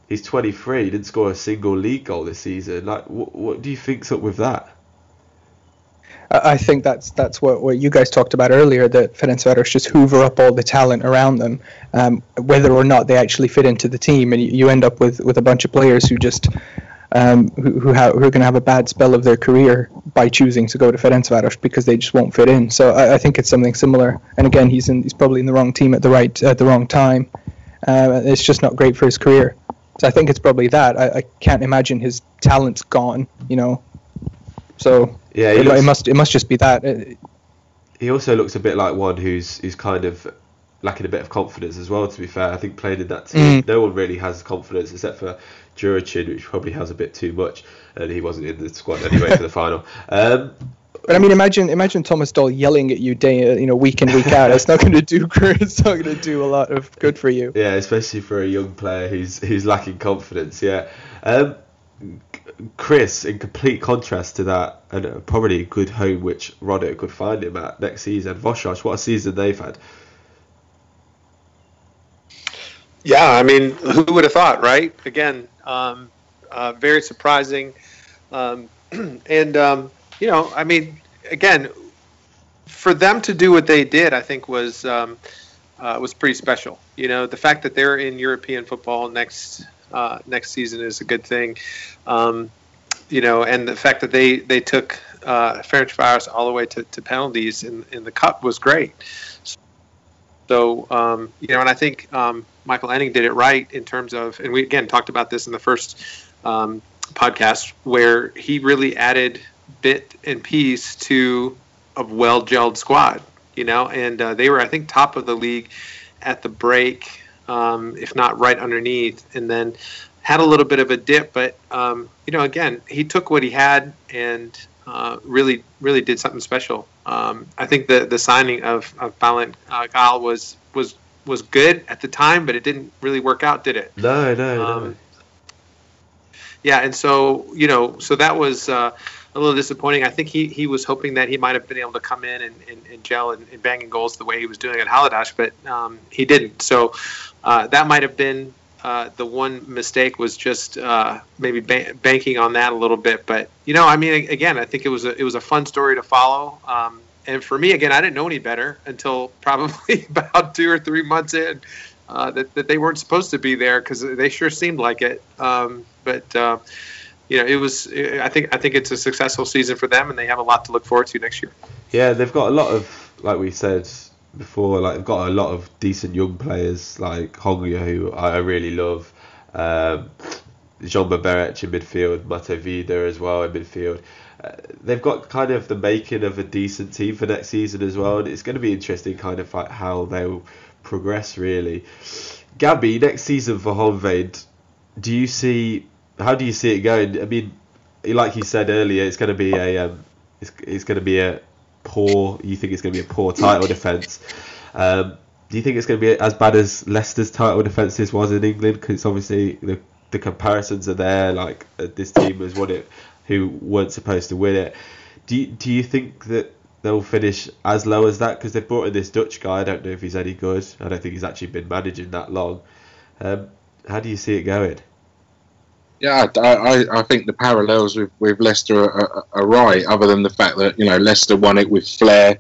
He's 23. He didn't score a single league goal this season. Like, what, what do you think's up with that? I think that's that's what, what you guys talked about earlier. That Ferencváros just hoover up all the talent around them, um, whether or not they actually fit into the team, and you, you end up with, with a bunch of players who just um, who who, ha- who are going to have a bad spell of their career by choosing to go to Ferencváros because they just won't fit in. So I, I, think it's something similar. And again, he's in he's probably in the wrong team at the right at the wrong time. Uh, it's just not great for his career. So I think it's probably that. I, I can't imagine his talent's gone. You know. So yeah, it, looks, it must it must just be that. He also looks a bit like one who's who's kind of lacking a bit of confidence as well. To be fair, I think playing in that team, mm. no one really has confidence except for Djuricin, which probably has a bit too much, and he wasn't in the squad anyway for the final. Um, but I mean, imagine imagine Thomas Doll yelling at you day, you know, week in week out. It's not going to do. It's not going to do a lot of good for you. Yeah, especially for a young player who's who's lacking confidence. Yeah. Um, Chris, in complete contrast to that, and probably a good home which Roddick could find him at next season. Vasas, what a season they've had. Yeah, I mean, who would have thought, right? Again, um, uh, very surprising. Um, and, um, you know, I mean, again, for them to do what they did, I think was um, uh, was pretty special. You know, the fact that they're in European football next uh, next season is a good thing. Um, you know, and the fact that they they took uh, Ferencváros all the way to, to penalties in in the cup was great. So um, you know, and I think um, Michael Oenning did it right in terms of, and we again talked about this in the first um, podcast, where he really added bit and piece to a well gelled squad. You know, and uh, they were I think top of the league at the break, um, if not right underneath, and then had a little bit of a dip. But um, you know, again, he took what he had and uh, really really did something special. Um, I think the the signing of of Balint uh, Gaál was was was good at the time, but it didn't really work out, did it? No, no, no. Um, yeah, and so you know, so that was uh, a little disappointing. I think he, he was hoping that he might have been able to come in and, and, and gel and, and banging goals the way he was doing at Haladás, but um, he didn't. So uh, that might have been uh, the one mistake was just uh, maybe ba- banking on that a little bit. But you know, I mean, again, I think it was a it was a fun story to follow. Um, and for me, again, I didn't know any better until probably about two or three months in uh, that, that they weren't supposed to be there because they sure seemed like it. Um, but uh, you know, it was. I think I think it's a successful season for them, and they have a lot to look forward to next year. Yeah, they've got a lot of, like we said before, like they've got a lot of decent young players like Hangya, who I really love. Um, Zsombor Berecz in midfield, Máté Vida as well in midfield. Uh, they've got kind of the making of a decent team for next season as well, and it's going to be interesting, kind of like how they'll progress really. Gabby, next season for Honvéd, do you see how do you see it going? I mean, like you said earlier, it's going to be a um, it's, it's going to be a poor. You think it's going to be a poor title defense? Um, do you think it's going to be as bad as Leicester's title defenses was in England? Because obviously the the comparisons are there. Like uh, this team was won it, who weren't supposed to win it. Do you, do you think that they'll finish as low as that? Because they've brought in this Dutch guy. I don't know if he's any good. I don't think he's actually been managing that long. Um, how do you see it going? Yeah, I, I think the parallels with, with Leicester are, are, right, other than the fact that, you know, Leicester won it with flair,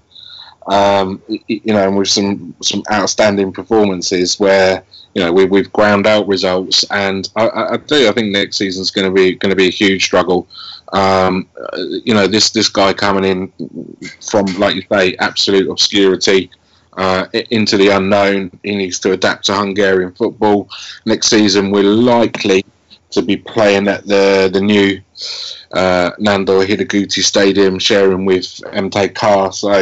um, you know, and with some, some outstanding performances where, you know, we, we've ground out results. And I, I, I do, I think next season's going to be going to be a huge struggle. Um, you know, this, this guy coming in from, like you say, absolute obscurity, uh, into the unknown. He needs to adapt to Hungarian football. Next season, we're likely to be playing at the the new uh, Nandor Hidegkuti Stadium, sharing with MTK. So,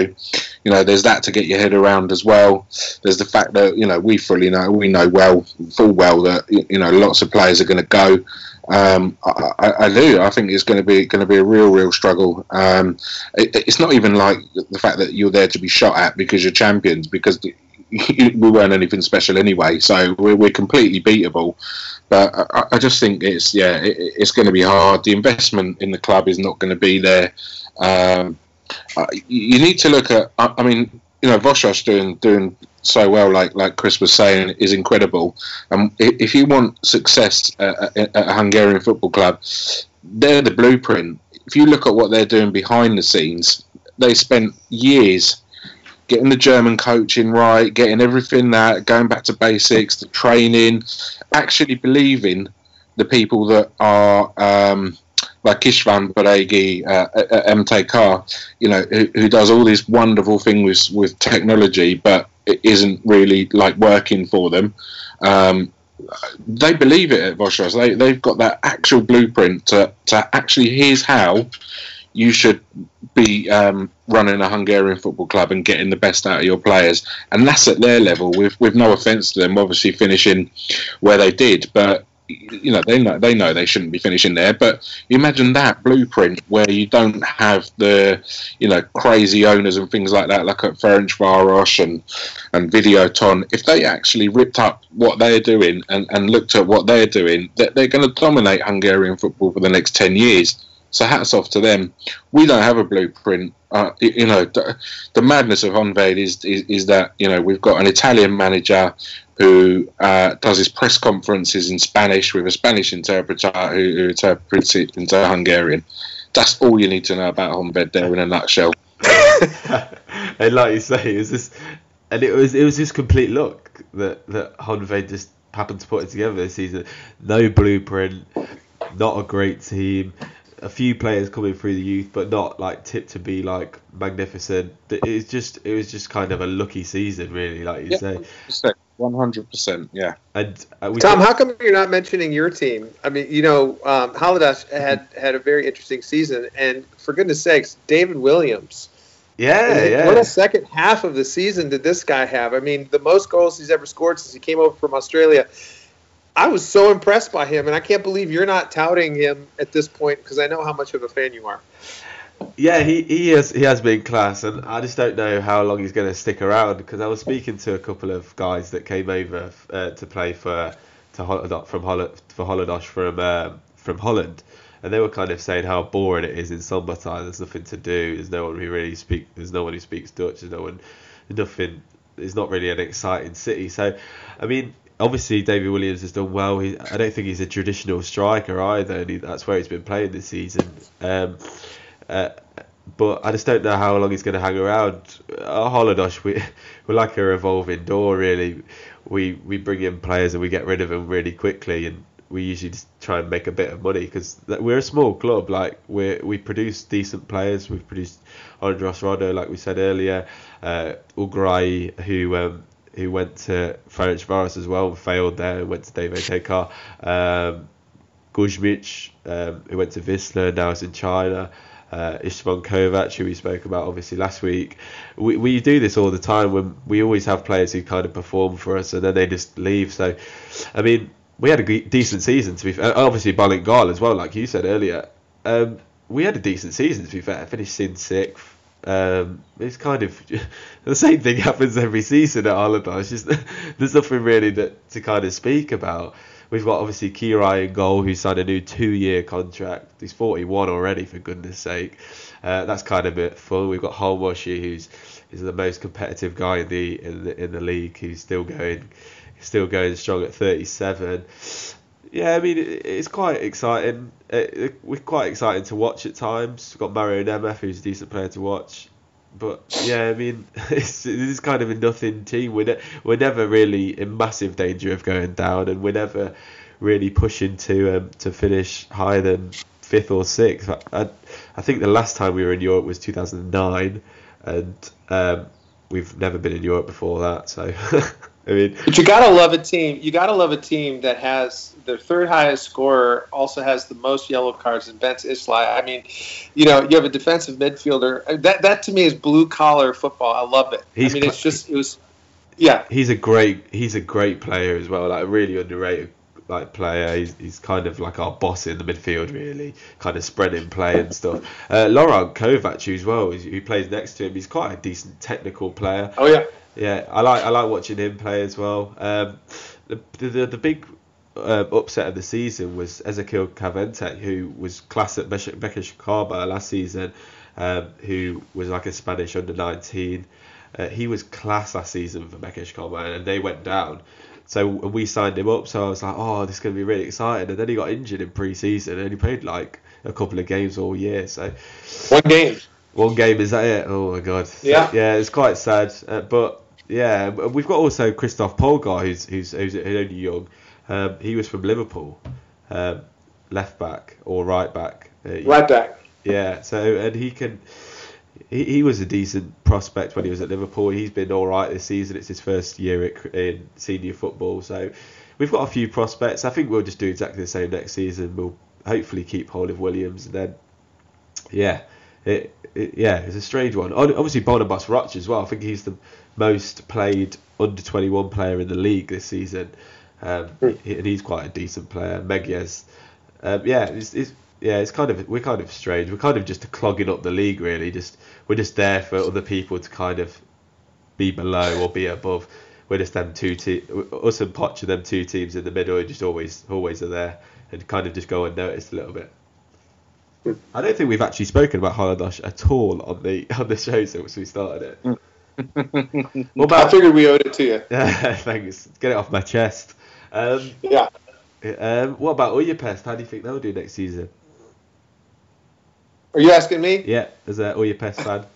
you know, there's that to get your head around as well. There's the fact that you know we fully know we know well full well that you know lots of players are going to go. Um, I, I, I, do. I think it's going to be going to be a real, real struggle. Um, it, it's not even like the fact that you're there to be shot at because you're champions, because we weren't anything special anyway. So we're, we're completely beatable. But I, I just think it's yeah, it, it's going to be hard. The investment in the club is not going to be there. Um, you need to look at. I, mean, you know, Vasas doing doing so well, like like Chris was saying, is incredible. And if you want success at, at a Hungarian football club, they're the blueprint. If you look at what they're doing behind the scenes, they spent years getting the German coaching right, getting everything that, going back to basics, the training, actually believing the people that are um, like István Baregi uh, at MTK, you know, who, who, does all these wonderful things with, with technology, but it isn't really like working for them. Um, they believe it at Vasas. They, they've got that actual blueprint to, to actually here's how you should be um, running a Hungarian football club and getting the best out of your players, and that's at their level. With with no offence to them, obviously finishing where they did, but you know they know they know they shouldn't be finishing there. But imagine that blueprint where you don't have the you know crazy owners and things like that, like at Ferencváros and and Videoton. If they actually ripped up what they're doing and, and looked at what they're doing, they're, they're going to dominate Hungarian football for the next ten years. So hats off to them. We don't have a blueprint. Uh, you know, the, the, madness of Honvéd is, is, is that you know we've got an Italian manager who uh, does his press conferences in Spanish with a Spanish interpreter who, who interprets it into Hungarian. That's all you need to know about Honvéd there in a nutshell. and like you say, it was this, and it was it was this complete look that that Honvéd just happened to put it together this season. No blueprint, not a great team a few players coming through the youth, but not like tipped to be like magnificent. It's just it was just kind of a lucky season, really, like you yeah, say. One hundred percent, yeah. And uh, Tom, how come you're not mentioning your team? I mean, you know, um, Haladas had had a very interesting season, and for goodness sakes, David Williams. Yeah, yeah. What a second half of the season did this guy have? I mean, the most goals he's ever scored since he came over from Australia. I was so impressed by him, and I can't believe you're not touting him at this point because I know how much of a fan you are. Yeah, he, he has he has been class, and I just don't know how long he's going to stick around. Because I was speaking to a couple of guys that came over uh, to play for to from Holland for Haladás from um, from Holland, and they were kind of saying how boring it is in summertime. There's nothing to do. There's no one who really speak. There's no one who speaks Dutch. There's no one. Nothing. It's not really an exciting city. So, I mean, obviously David Williams has done well. He, I don't think he's a traditional striker either, and he, that's where he's been playing this season. Um, uh, but I just don't know how long he's going to hang around. At Haladás, we we're like a revolving door, really. We we bring in players and we get rid of them really quickly, and we usually just try and make a bit of money because we're a small club. Like we we produce decent players. We've produced András Radó, like we said earlier, uh, Ugrai, who um, who went to Ferencvaros as well failed there, went to DVTK. Um, Guzmics, um, who went to Wisla, now is in China. Uh, Istvan Kovács, who we spoke about obviously last week. We, we do this all the time when we always have players who kind of perform for us and then they just leave. So, I mean, we had a decent season to be fair. Obviously, Bálint Gaál as well, like you said earlier. Um, we had a decent season to be fair. Finished in sixth. Um, it's kind of the same thing happens every season at Haladás. Just there's nothing really that to kind of speak about. We've got obviously Király in goal, who signed a new two-year contract. He's 41 already, for goodness sake. Uh, that's kind of a bit fun. We've got Halmosi, who's is the most competitive guy in the in the in the league. Who's still going, still going strong at 37. Yeah, I mean it's quite exciting. It, it, we're quite exciting to watch at times. We've got Mario Nemeth, who's a decent player to watch. But yeah, I mean, it's, it's kind of a nothing team. We're, ne- we're never really in massive danger of going down, and we're never really pushing to um, to finish higher than fifth or sixth. I, I, I think the last time we were in Europe was 2009, and um, we've never been in Europe before that. So, I mean, but you gotta love a team. You gotta love a team that has their third highest scorer, also has the most yellow cards, and Bence Iszlai. I mean, you know, you have a defensive midfielder. That that to me is blue collar football. I love it. He's I mean, it's just it was. Yeah, he's a great he's a great player as well. Like a really underrated like player. He's, he's kind of like our boss in the midfield, really, kind of spreading play and stuff. Uh, Laurent Kovac as well, who plays next to him. He's quite a decent technical player. Oh yeah. Yeah, I like I like watching him play as well. Um, the, the the big uh, upset of the season was Ezequiel Calvente, who was class at Békéscsaba last season, um, who was like a Spanish under nineteen. Uh, he was class last season for Békéscsaba, and they went down. So we signed him up. So I was like, oh, this is going to be really exciting. And then he got injured in pre-season, and he played like a couple of games all year. So one game. One game is that it? Oh my god. Yeah. Yeah, it's quite sad, uh, but yeah, we've got also Kristóf Polgár, who's who's, who's only young. Um, he was from Liverpool, um, left back or right back. Uh, right back. Yeah. So and he can. He, he was a decent prospect when he was at Liverpool. He's been all right this season. It's his first year in senior football, so we've got a few prospects. I think we'll just do exactly the same next season. We'll hopefully keep hold of Williams, and then yeah, it, it, yeah, it's a strange one. Obviously, Barnabás Rácz as well. I think he's the most played under 21 player in the league this season, um, and he's quite a decent player. Megies, um, yeah, it's, it's, yeah, it's kind of we're kind of strange. We're kind of just clogging up the league, really. Just we're just there for other people to kind of be below or be above. We're just them two te- us and Paks are them two teams in the middle, and just always always are there and kind of just go unnoticed a little bit. I don't think we've actually spoken about Haladás at all on the on the show since we started it. what about, I figured we owed it to you. Thanks. Get it off my chest. Um, yeah. Um, what about Újpest? How do you think they'll do next season? Are you asking me? Yeah, as a Újpest fan.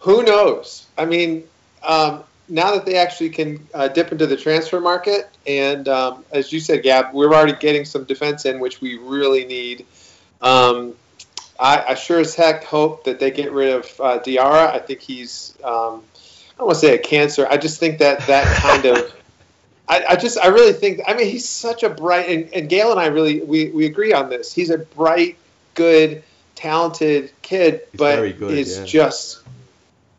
Who knows? I mean, um, now that they actually can uh, dip into the transfer market, and um, as you said, Gab, we're already getting some defense in, which we really need. Um, I, I, sure as heck hope that they get rid of uh, Diarra. I think he's, um, don't want to say a cancer. I just think that that kind of, I, I, just, I really think, I mean, he's such a bright, and, and Gail and I really, we, we agree on this. He's a bright, good, talented kid, he's but good, is yeah. just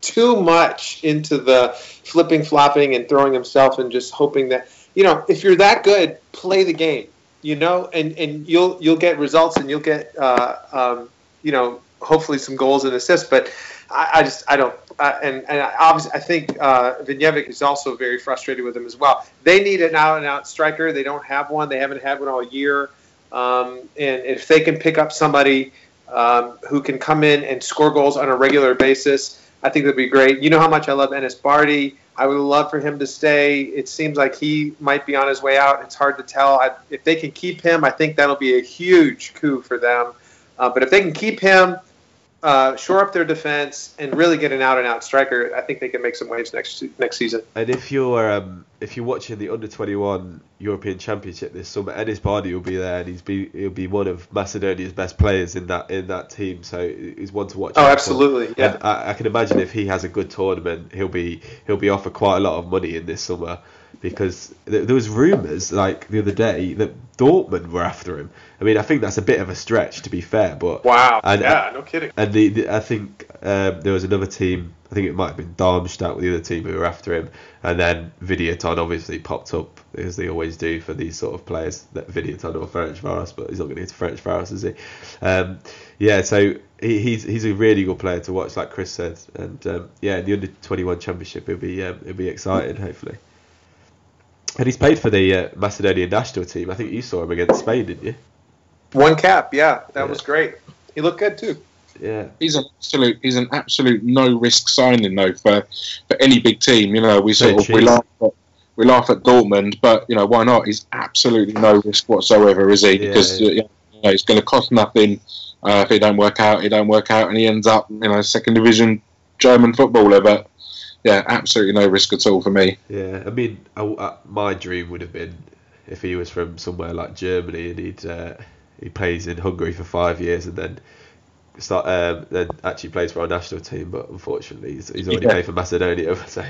too much into the flipping, flopping, and throwing himself and just hoping that, you know, if you're that good, play the game you know, and, and you'll you'll get results and you'll get uh, um, you know hopefully some goals and assists. But I, I just I don't. And and I obviously I think uh, Vignjević is also very frustrated with him as well. They need an out and out striker. They don't have one. They haven't had one all year. Um, and if they can pick up somebody um, who can come in and score goals on a regular basis, I think that'd be great. You know how much I love Enis Bardhi. I would love for him to stay. It seems like he might be on his way out. It's hard to tell. I, if they can keep him, I think that'll be a huge coup for them. Uh, but if they can keep him, uh, shore up their defense, and really get an out-and-out striker, I think they can make some waves next next season. And if you're um, if you're watching the under twenty one European Championship this summer, Enis Bardhi will be there, and he's be he'll be one of Macedonia's best players in that in that team. So he's one to watch. Oh, out for. absolutely, yeah. And I, I can imagine if he has a good tournament, he'll be he'll be offered quite a lot of money in this summer because th- there was rumours like the other day that Dortmund were after him. I mean, I think that's a bit of a stretch to be fair, but Wow. And- yeah, no kidding. and the, the I think um, there was another team. I think it might have been Darmstadt with the other team who were after him, and then Videoton obviously popped up as they always do for these sort of players. That Videoton or Ferencváros, but he's not going to get to Ferencváros, is he? Um, yeah, so he, he's he's a really good player to watch, like Chris said, and um, yeah, in the under twenty one championship, it'll be um, it'll be exciting, hopefully. And he's played for the uh, Macedonian national team. I think you saw him against Spain, didn't you? One cap, yeah, that Yeah. was great. He looked good too. Yeah. He's an absolute. He's an absolute no risk signing though for for any big team. You know, we sort Very of we laugh at we laugh at Dortmund, but you know why not? He's absolutely no risk whatsoever, is he? Yeah, because yeah. you know, it's going to cost nothing. Uh, if it don't work out, it don't work out, and he ends up you know second division German footballer. But yeah, absolutely no risk at all for me. Yeah, I mean, I, I, my dream would have been if he was from somewhere like Germany and he'd uh, he plays in Hungary for five years and then start um, then actually plays for our national team. But unfortunately, he's, he's already Yeah. played for Macedonia, so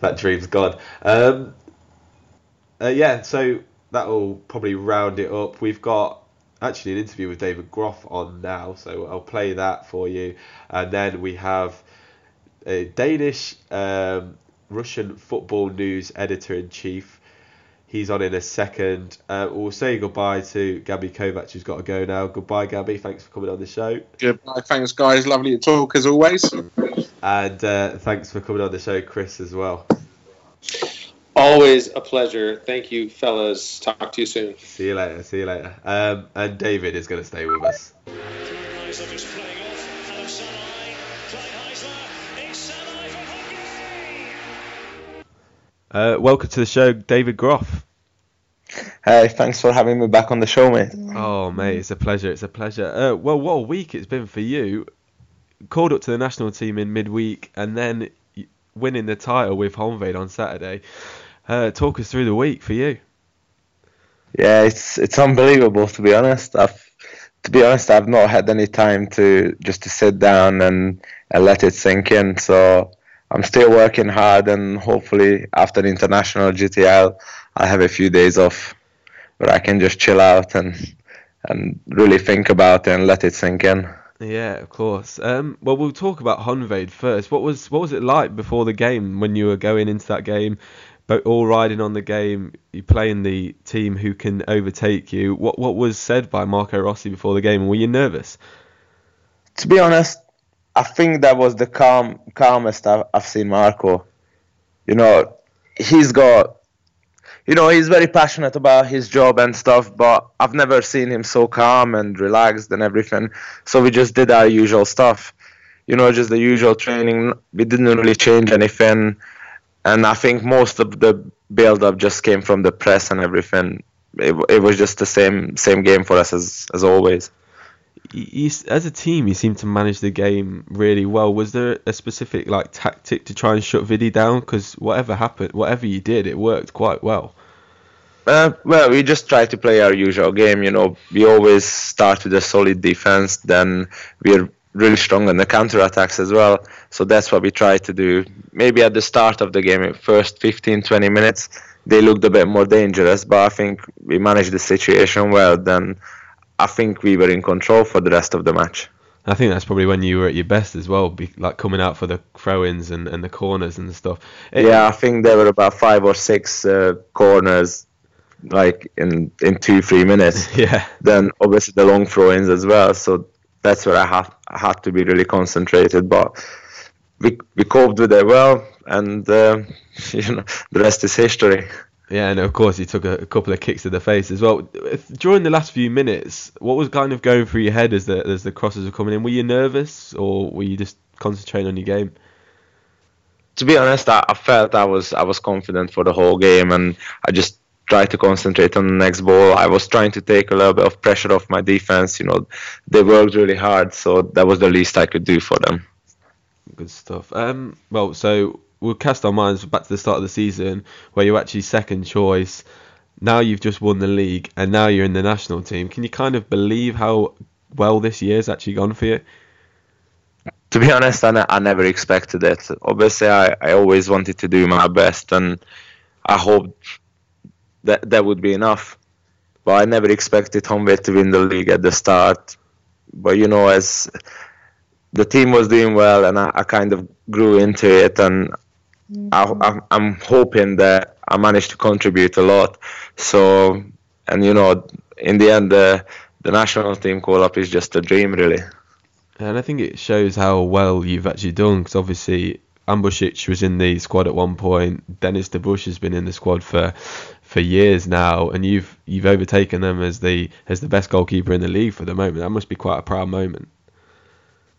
that dream's gone. Um, uh, yeah, so that will probably round it up. We've got actually an interview with David Gróf on now, so I'll play that for you, and then we have a Danish um, Russian football news editor in chief. He's on in a second. Uh, we'll say goodbye to Gabby Kovac, who's got to go now. Goodbye, Gabby. Thanks for coming on the show. Goodbye, thanks guys. Lovely to talk as always. And uh, thanks for coming on the show, Chris, as well. Always a pleasure. Thank you, fellas. Talk to you soon. See you later. See you later. Um, and David is going to stay with us. Uh, welcome to the show, David Gróf. Hey, thanks for having me back on the show, mate. Oh, mate, it's a pleasure. It's a pleasure. Uh, well, what a week it's been for you. Called up to the national team in midweek and then winning the title with Honvéd on Saturday. Uh, talk us through the week for you. Yeah, it's it's unbelievable to be honest. I've to be honest, I've not had any time to just to sit down and, and let it sink in. So I'm still working hard, and hopefully after the international GTL, I'll have a few days off where I can just chill out and and really think about it and let it sink in. Yeah, of course. Um, well, we'll talk about Honved first. What was what was it like before the game when you were going into that game, but all riding on the game? You playing the team who can overtake you. What what was said by Marco Rossi before the game? Were you nervous? to be honest, I think that was the calm, calmest I've, I've seen Marco. You know, he's got, you know, he's very passionate about his job and stuff, but I've never seen him so calm and relaxed and everything. So we just did our usual stuff, you know, just the usual training. We didn't really change anything. And I think most of the build up just came from the press and everything. It, it was just the same same game for us as, as always. You, as a team, you seem to manage the game really well. Was there a specific like tactic to try and shut Vidi down? Because whatever happened, whatever you did, it worked quite well. Uh, well, we just try to play our usual game. You know, we always start with a solid defense. Then we're really strong on the counter attacks as well. So that's what we try to do. Maybe at the start of the game, first 15, 20 minutes, they looked a bit more dangerous. But I think we managed the situation well. Then I think we were in control for the rest of the match. I think that's probably when you were at your best as well, be, like coming out for the throw-ins and, and the corners and stuff. It- Yeah, I think there were about five or six uh, corners, like in in two, three minutes. yeah. then obviously the long throw-ins as well. So that's where I have I had to be really concentrated. But we we coped with it well, and uh, you know the rest is history. Yeah, and of course he took a, a couple of kicks to the face as well. If, during the last few minutes, what was kind of going through your head as the as the crosses were coming in? Were you nervous, or were you just concentrating on your game? To be honest, I, I felt I was I was confident for the whole game, and I just tried to concentrate on the next ball. I was trying to take a little bit of pressure off my defense. You know, they worked really hard, so that was the least I could do for them. Good stuff. Um, well, so we'll cast our minds back to the start of the season where you're actually second choice. Now you've just won the league and now you're in the national team. Can you kind of believe how well this year's actually gone for you? To be honest, I, I never expected it. Obviously, I, I always wanted to do my best and I hoped that that would be enough. But I never expected Honvéd to win the league at the start. But you know, as the team was doing well and I, I kind of grew into it and I, mm-hmm. am hoping that I managed to contribute a lot. So, and you know, in the end, the the national team call up is just a dream, really. And I think it shows how well you've actually done because obviously Ambušić was in the squad at one point. Dénes Dibusz has been in the squad for for years now, and you've you've overtaken them as the as the best goalkeeper in the league for the moment. That must be quite a proud moment.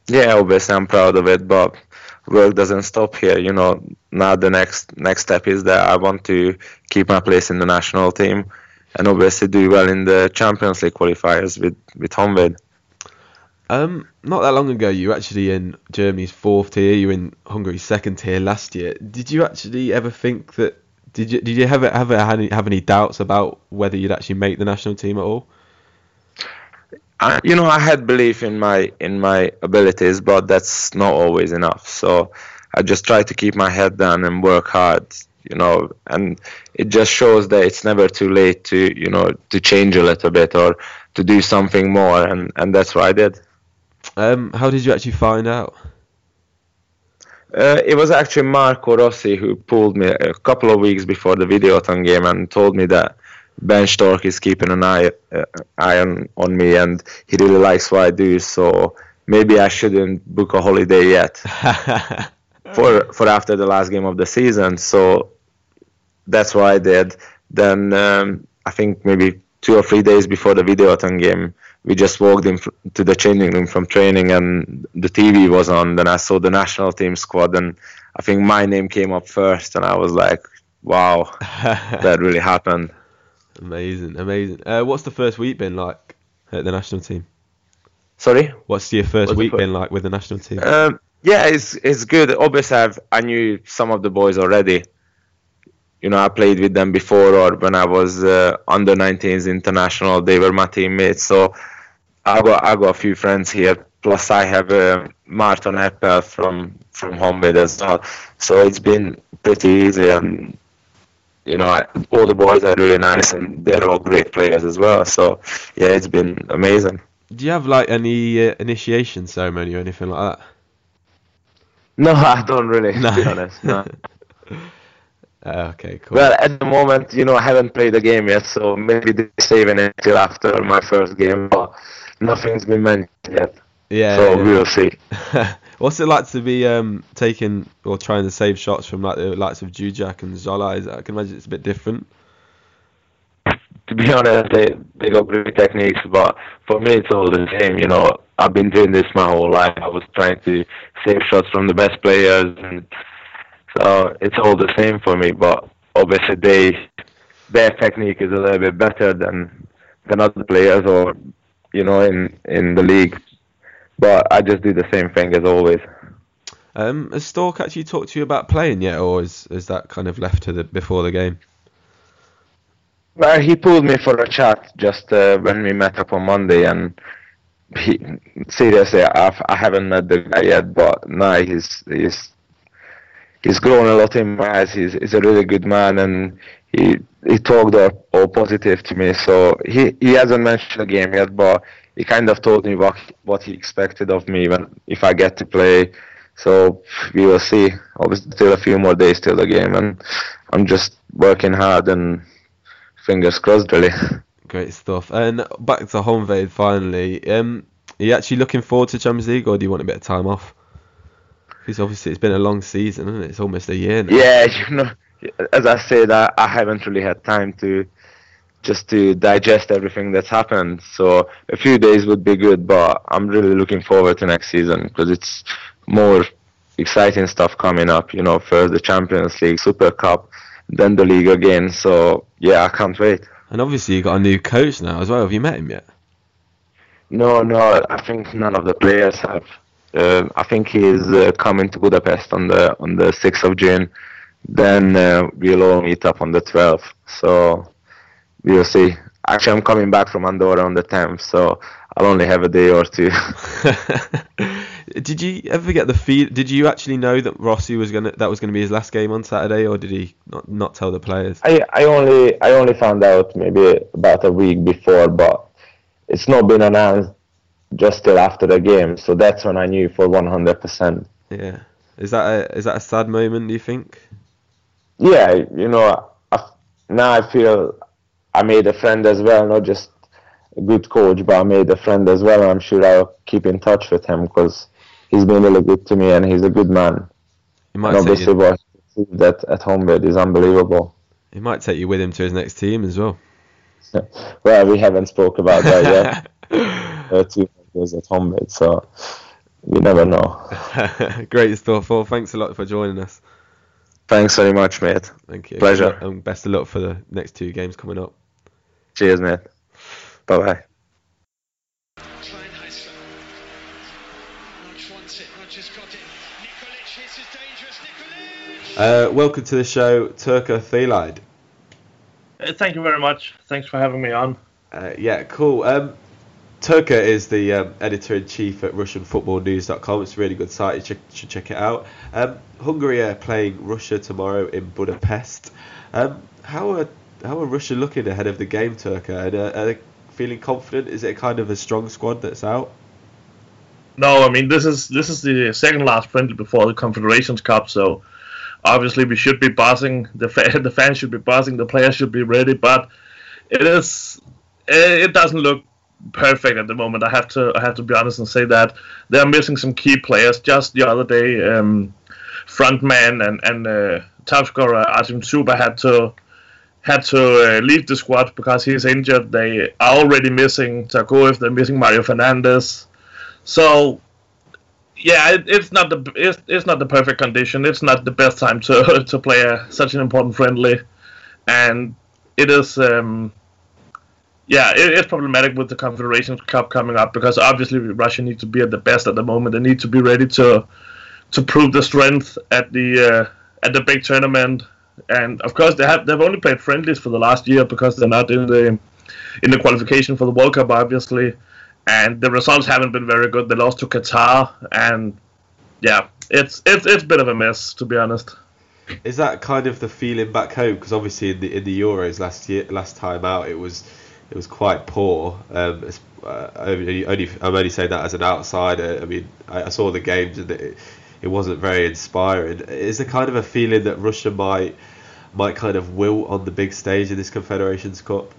Yeah, obviously I'm proud of it, but work doesn't stop here. You know, now the next next step is that I want to keep my place in the national team, and obviously do well in the Champions League qualifiers with with Honvéd. Um, not that long ago, you were actually in Germany's fourth tier. You were in Hungary's second tier last year. Did you actually ever think that? Did you did you ever have have any, have any doubts about whether you'd actually make the national team at all? I, you know, I had belief in my in my abilities, but that's not always enough. So I just try to keep my head down and work hard. You know, and it just shows that it's never too late to you know to change a little bit or to do something more, and and that's what I did. Um, how did you actually find out? Uh, it was actually Marco Rossi who pulled me a couple of weeks before the Videoton game and told me that Bernd Storck is keeping an eye uh, eye on, on me and he really likes what I do. So maybe I shouldn't book a holiday yet for for after the last game of the season. So that's what I did. Then um, I think maybe two or three days before the Videoton game, we just walked in to the changing room from training and the TV was on. Then I saw the national team squad and I think my name came up first and I was like, wow, that really happened. Amazing, amazing. Uh, what's the first week been like at the national team? Sorry. What's your first What's week been like with the national team? Um, yeah, it's it's good. Obviously, I've, I knew some of the boys already. You know, I played with them before, or when I was uh, under 19s international, they were my teammates. So I got I got a few friends here. Plus, I have uh, Martin Eppel from from Honvéd as well. So it's been pretty easy, and you know, all the boys are really nice, and they're all great players as well. So yeah, it's been amazing. Do you have like any uh, initiation ceremony or anything like that? No, I don't really. To be No. honest, no. Uh, okay, cool. Well, at the moment, you know, I haven't played a game yet, so maybe they're saving it till after my first game, but nothing's been mentioned yet. yeah. so yeah. we'll see. What's it like to be um, taking or trying to save shots from like the likes of Dzsudzsák and Zola? I can imagine it's a bit different. To be honest, they, they got great techniques, but for me, it's all the same. You know, I've been doing this my whole life. I was trying to save shots from the best players, and so it's all the same for me. But obviously, they their technique is a little bit better than than other players, or you know, in in the league. But I just do the same thing as always. Um, has Storck actually talked to you about playing yet, or is is that kind of left to the before the game? Well, he pulled me for a chat just uh, when we met up on Monday, and he seriously, I've, I haven't met the guy yet, but no, he's he's he's grown a lot in my eyes. He's he's a really good man, and he he talked all, all positive to me. So he he hasn't mentioned the game yet, but he kind of told me what what he expected of me when if I get to play. So we will see. Obviously, still a few more days till the game, and I'm just working hard and fingers crossed, really. Great stuff. And back to Honvéd finally. Um, Are you actually looking forward to Champions League, or do you want a bit of time off? Because obviously it's been a long season, isn't it? It's almost a year now. Yeah, you know, as I said, I, I haven't really had time to just to digest everything that's happened. So a few days would be good, but I'm really looking forward to next season because it's more exciting stuff coming up. You know, first the Champions League, Super Cup, then the league again. So yeah, I can't wait. And obviously you got a new coach now as well. Have you met him yet? No, no, I think none of the players have. Uh, I think he's uh, coming to Budapest on the on the 6th of June. Then uh, we'll all meet up on the 12th. So we'll see. Actually, I'm coming back from Andorra on the 10th, so I'll only have a day or two. did you ever get the feel? Did you actually know that Rossi was gonna that was gonna be his last game on Saturday, or did he not, not tell the players? I, I only I only found out maybe about a week before, but it's not been announced just till after the game. So that's when I knew for 100%. Yeah. Is that a is that a sad moment? Do you think? Yeah, you know, I, now I feel I made a friend as well, not just a good coach, but I made a friend as well. I'm sure I'll keep in touch with him because he's been really good to me and he's a good man. He might and take obviously, you, what he did at, at Honvéd is unbelievable. he might take you with him to his next team as well. Well, we haven't spoke about that yet. uh, two years at Honvéd, so we never know. Great stuff. Well, thanks a lot for joining us. Thanks very much, mate. Thank you. Pleasure. And best of luck for the next two games coming up. Cheers, mate. Bye bye. Kleinheisler. Rog wants got it. Nikolic, this is dangerous. Nikolic! Uh, welcome to the show, Toke Theilade. Uh, Thank you very much. Thanks for having me on. Uh, yeah, cool. Um, Turka is the um, editor in chief at RussianFootballNews.com. It's a really good site. You should, should check it out. Um, Hungary are playing Russia tomorrow in Budapest. Um, how are how are Russia looking ahead of the game, uh, are they feeling confident? Is it kind of a strong squad that's out? No, I mean this is this is the second last friendly before the Confederations Cup, so obviously we should be buzzing. The fa- the fans should be buzzing. The players should be ready, but it is it doesn't look perfect at the moment. I have to I have to be honest and say that they're missing some key players. Just the other day, um, frontman and and uh, top scorer Artem Dzyuba had to had to uh, leave the squad because he's injured. They are already missing Dzagoev. They're missing Mário Fernandes. So yeah, it, it's not the it's, it's not the perfect condition. It's not the best time to to play a, such an important friendly, and it is um, yeah, it, it's problematic with the Confederations Cup coming up because obviously Russia needs to be at the best at the moment. They need to be ready to to prove the strength at the uh, at the big tournament. And of course, they have they've only played friendlies for the last year because they're not in the in the qualification for the World Cup, obviously. And the results haven't been very good. They lost to Qatar, and yeah, it's it's it's a bit of a mess to be honest. Is that kind of the feeling back home? Because obviously in the in the Euros last year, last time out, it was it was quite poor. Um, uh, only, only I'm only saying that as an outsider. I mean, I, I saw the games and it, it wasn't very inspiring. Is there kind of a feeling that Russia might might kind of wilt on the big stage in this Confederations Cup?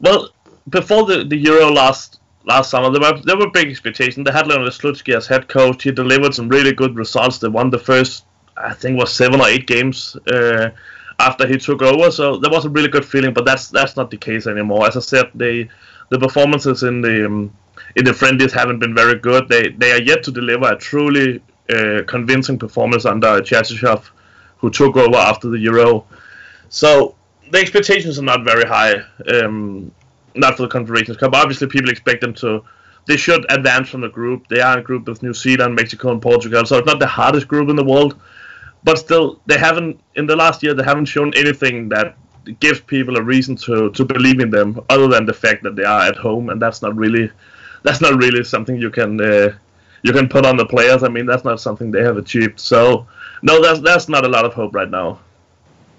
Well, before the, the Euro last last summer, there were there were big expectations. They had Leonid Slutsky as head coach. He delivered some really good results. They won the first, I think, was seven or eight games uh, after he took over. So there was a really good feeling. But that's that's not the case anymore. As I said, they the performances in the um, the friendlies haven't been very good. They they are yet to deliver a truly uh, convincing performance under Cherchesov, who took over after the Euro. So the expectations are not very high. Um, not for the Confederations Cup. Obviously, people expect them to. They should advance from the group. They are in a group with New Zealand, Mexico, and Portugal. So it's not the hardest group in the world, but still, they haven't in the last year. They haven't shown anything that gives people a reason to to believe in them, other than the fact that they are at home, and that's not really that's not really something you can uh, you can put on the players. I mean, that's not something they have achieved. So no, that's that's not a lot of hope right now.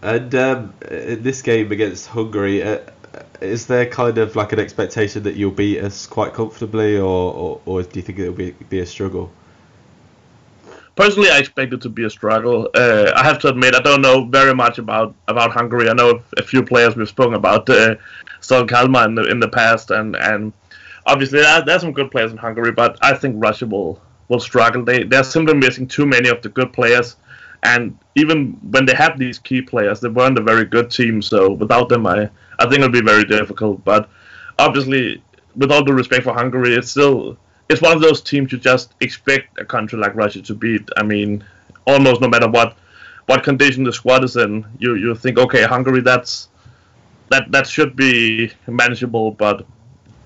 And um, in this game against Hungary, uh, is there kind of like an expectation that you'll beat us quite comfortably, or, or, or do you think it'll be be a struggle? Personally, I expect it to be a struggle. Uh, I have to admit, I don't know very much about, about Hungary. I know a few players we've spoken about, uh, Zsolt Kalmár in the, in the past, and, and obviously there, there's some good players in Hungary, but I think Russia will will struggle. They they're simply missing too many of the good players, and even when they have these key players, they weren't a very good team. So without them, I I think it'll be very difficult. But obviously, with all due respect for Hungary, it's still it's one of those teams you just expect a country like Russia to beat. I mean, almost no matter what what condition the squad is in, you you think okay, Hungary that's that that should be manageable, but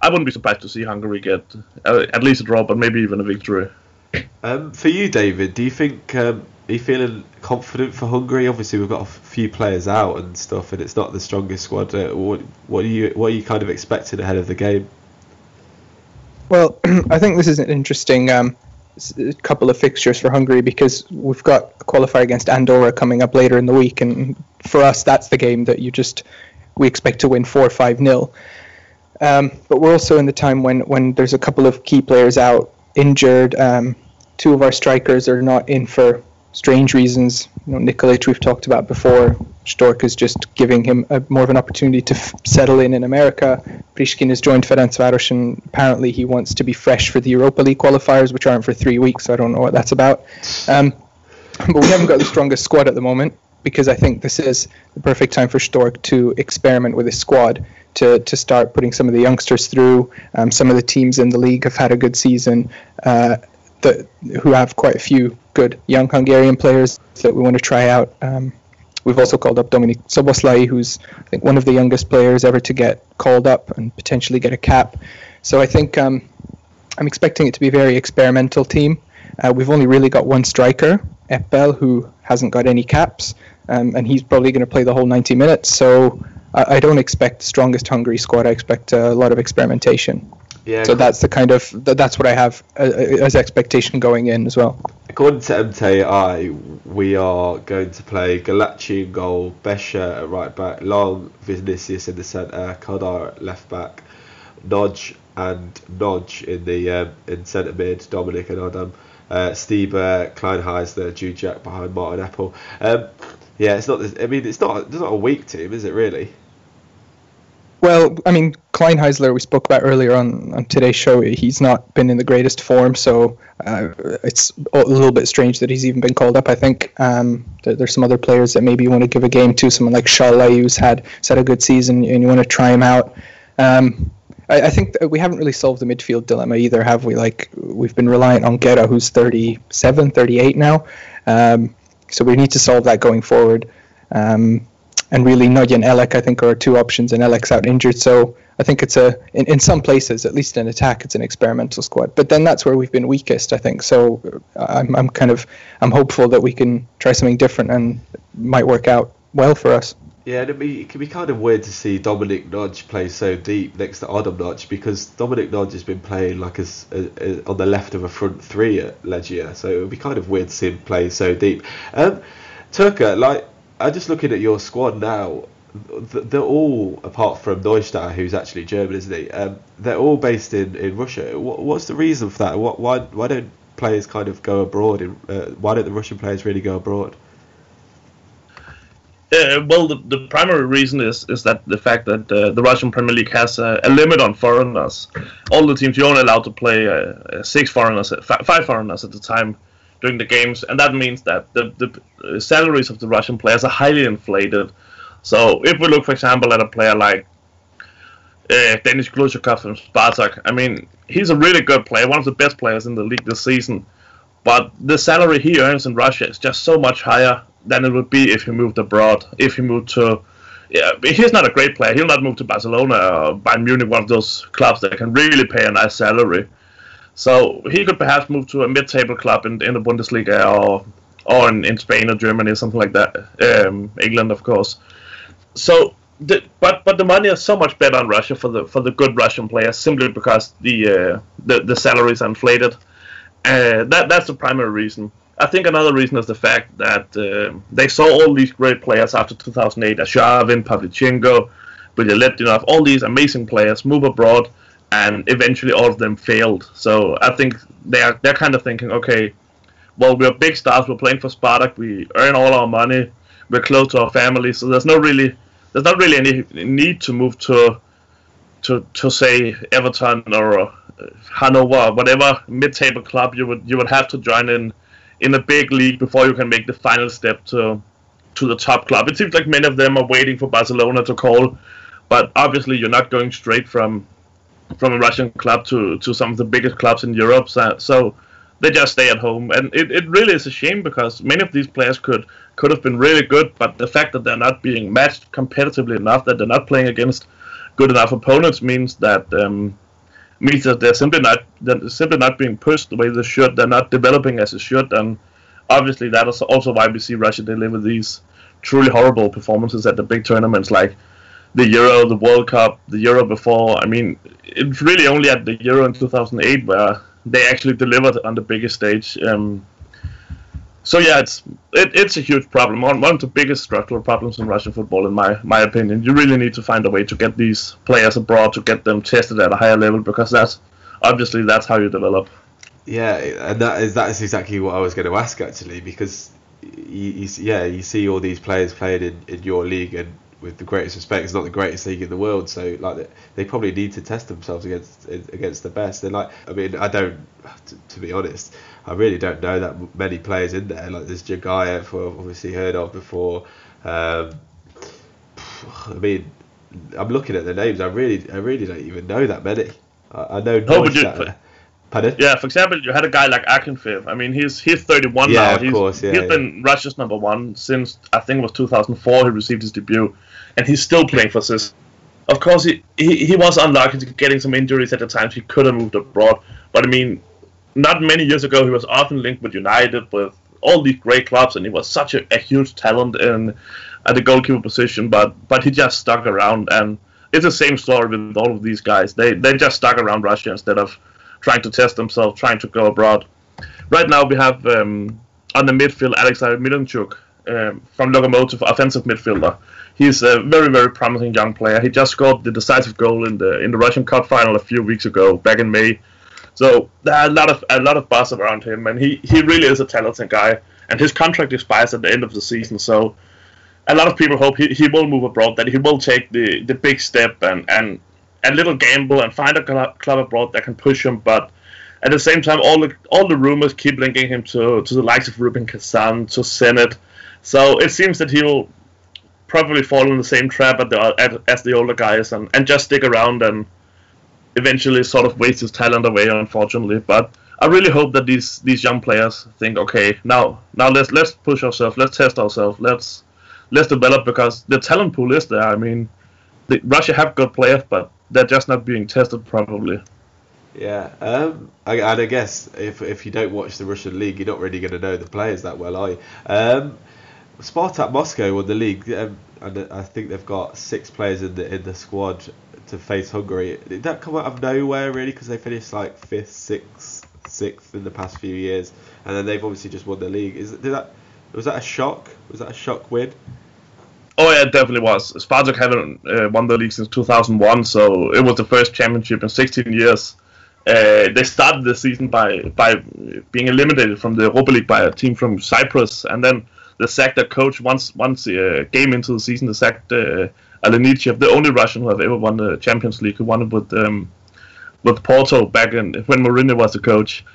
I wouldn't be surprised to see Hungary get uh, at least a draw, but maybe even a victory. Um, for you, David, do you think um, are you feeling confident for Hungary? Obviously, we've got a few players out and stuff, and it's not the strongest squad. Uh, what, what are you what are you kind of expecting ahead of the game? Well, I think this is an interesting um, couple of fixtures for Hungary because we've got a qualifier against Andorra coming up later in the week, and for us, that's the game that you just we expect to win four or five nil. Um, but we're also in the time when when there's a couple of key players out injured. Um, two of our strikers are not in for strange reasons. You know, Nikolic we've talked about before. Storck is just giving him a, more of an opportunity to f- settle in in America. Priskin has joined Ferencváros and apparently he wants to be fresh for the Europa League qualifiers, which aren't for three weeks. So I don't know what that's about. Um, but we haven't got the strongest squad at the moment because I think this is the perfect time for Storck to experiment with his squad. To, to start putting some of the youngsters through. Um, some of the teams in the league have had a good season. Uh, who have quite a few good young Hungarian players that we want to try out. Um, we've also called up Dominik Szoboszlai, who's I think one of the youngest players ever to get called up and potentially get a cap. So I think um, I'm expecting it to be a very experimental team. Uh, we've only really got one striker, Eppel, who hasn't got any caps, um, and he's probably going to play the whole 90 minutes. So I, I don't expect the strongest Hungary squad. I expect a lot of experimentation. Yeah. So that's the kind of that's what I have uh, as expectation going in as well. According to MTI, we are going to play Gulácsi in goal, Bese at right back, Lang, Vinicius in the centre, Kadar at left back, Nagy and Nagy in the um, in centre mid, Dominik and Adam, uh, Stieber, Kleinheisler, Dzsudzsák behind Martin Eppel. Um, yeah, it's not. This, I mean, it's not. It's not a weak team, is it really? Well, I mean, Kleinheisler, we spoke about earlier on, on today's show, he's not been in the greatest form, so uh, it's a little bit strange that he's even been called up. I think um, there, there's some other players that maybe you want to give a game to, someone like Sallai, who's had, who's had a good season, and you want to try him out. Um, I, I, think we haven't really solved the midfield dilemma either, have we? Like, we've been reliant on Gera, who's 37, 38 now, um, so we need to solve that going forward. Um, and really Nagy and Elek I think are two options, and Elek's out injured, so I think it's a in, in some places, at least in attack, it's an experimental squad. But then that's where we've been weakest, I think. So uh, I'm I'm kind of I'm hopeful that we can try something different and it might work out well for us. Yeah, and be, it can be kind of weird to see Dominic Nagy play so deep next to Adam Nagy because Dominic Nagy has been playing like a, a, a, on the left of a front three at Legia, so it would be kind of weird to see him play so deep. Um, Toke, like I'm just looking at your squad now. They're all, apart from Neustadt, who's actually German, isn't he? Um, they're all based in, in Russia. what's the reason for that? What, why why don't players kind of go abroad? In, uh, why don't the Russian players really go abroad? Uh, well, the, the primary reason is is that the fact that uh, the Russian Premier League has a, a, limit on foreigners. All the teams you're only allowed to play uh, six foreigners, five foreigners at the time during the games, and that means that the, the salaries of the Russian players are highly inflated. So if we look, for example, at a player like uh, Glushakov from Spartak, I mean, he's a really good player, one of the best players in the league this season. But the salary he earns in Russia is just so much higher than it would be if he moved abroad. If he moved to, yeah, he's not a great player. He'll not move to Barcelona or Bayern Munich, one of those clubs that can really pay a nice salary. So he could perhaps move to a mid-table club in, in the Bundesliga or or in, in Spain or Germany or something like that. Um, England, of course. So, the, but but the money is so much better in Russia for the for the good Russian players simply because the uh, the, the salaries are inflated. Uh, that that's the primary reason. I think another reason is the fact that uh, they saw all these great players after 2008, Arshavin, Pavlyuchenko, Bilyaletdinov, all these amazing players move abroad and eventually all of them failed. So I think they're they're kind of thinking, okay, well we're big stars, we're playing for Spartak, we earn all our money, we're close to our family, so there's no really there's not really any need to move to to to say Everton or uh, Hanover, whatever mid-table club you would you would have to join in in a big league before you can make the final step to to the top club. It seems like many of them are waiting for Barcelona to call, but obviously you're not going straight from from a Russian club to, to some of the biggest clubs in Europe. So, so they just stay at home, and it, it really is a shame because many of these players could could have been really good, but the fact that they're not being matched competitively enough, that they're not playing against good enough opponents, means that um, means that they're simply not they're simply not being pushed the way they should. They're not developing as they should, and obviously that is also why we see Russia deliver these truly horrible performances at the big tournaments like the Euro, the World Cup, the Euro before. I mean, it's really only at the Euro in 2008 where they actually delivered on the biggest stage. Um, so yeah, it's it, it's a huge problem. One, one of the biggest structural problems in Russian football, in my my opinion. You really need to find a way to get these players abroad to get them tested at a higher level because that's obviously that's how you develop. Yeah, and that is that is exactly what I was going to ask actually because you, you yeah you see all these players playing in, in your league and with the greatest respect, it's not the greatest league in the world. So like they probably need to test themselves against against the best. And like I mean, I don't to, to be honest, I really don't know that many players in there. Like there's who I've obviously heard of before. Um, I mean, I'm looking at the names. I really, I really don't even know that many. I, I know. No, but you, Pardon? Yeah, for example, you had a guy like Akinfeev. I mean, he's he's 31 yeah, now. Of he's, course, yeah, he's yeah. been Russia's number one since I think it was 2004. He received his debut, and he's still playing for CSKA. Of course, he, he he was unlucky to getting some injuries at the time. He could have moved abroad, but I mean, not many years ago, he was often linked with United, with all these great clubs, and he was such a, a huge talent in at the goalkeeper position. But but he just stuck around, and it's the same story with all of these guys. They they just stuck around Russia instead of trying to test themselves, trying to go abroad. Right now, we have um, on the midfield Alexander Miranchuk um, from Lokomotiv, offensive midfielder. He's a very, very promising young player. He just scored the decisive goal in the in the Russian Cup final a few weeks ago, back in May. So there are a lot of a lot of buzz around him, and he, he really is a talented guy. And his contract expires at the end of the season, so a lot of people hope he, he will move abroad, that he will take the, the big step and, and a little gamble and find a club, abroad that can push him. But at the same time, all the all the rumors keep linking him to, to the likes of Rubin Kazan, to Zenit. So it seems that he will probably fall in the same trap the, as the older guys and, and just stick around and eventually sort of waste his talent away, unfortunately. But I really hope that these these young players think, okay, now now let's let's push ourselves, let's test ourselves, let's let's develop because the talent pool is there. I mean, the, Russia have good players, but they're just not being tested properly. Yeah, um, I, and I guess if if you don't watch the Russian league, you're not really going to know the players that well, are you? Um, Spartak Moscow won the league, um, and I think they've got six players in the in the squad to face Hungary. Did that come out of nowhere really? Because they finished like fifth, sixth, sixth in the past few years, and then they've obviously just won the league. Is did that was that a shock? Was that a shock win? Oh yeah, it definitely was. Spartak haven't uh, won the league since 2001, so it was the first championship in 16 years. Uh, they started the season by by being eliminated from the Europa League by a team from Cyprus, and then they sacked their coach once once a uh, game into the season. They sacked uh, Alenichev, the only Russian who have ever won the Champions League, who won it with um, with Porto back in when Mourinho was the coach.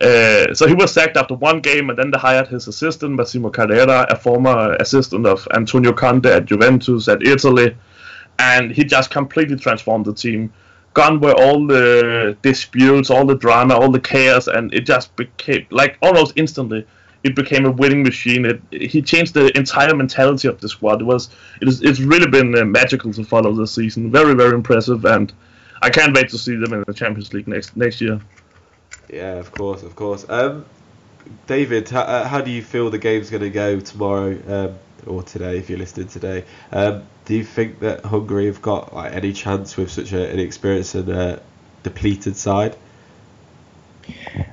Uh, so he was sacked after one game, and then they hired his assistant Massimo Carrera, a former assistant of Antonio Conte at Juventus at Italy, and he just completely transformed the team. Gone were all the disputes, all the drama, all the chaos, and it just became like almost instantly. It became a winning machine. It, he changed the entire mentality of the squad. It was it is it's really been uh, magical to follow this season. Very very impressive, and I can't wait to see them in the Champions League next next year. Yeah, of course, of course. Um, David, how, uh, how do you feel the game's going to go tomorrow um, or today, if you're listening today? Um, do you think that Hungary have got like any chance with such a, an experienced and uh, depleted side?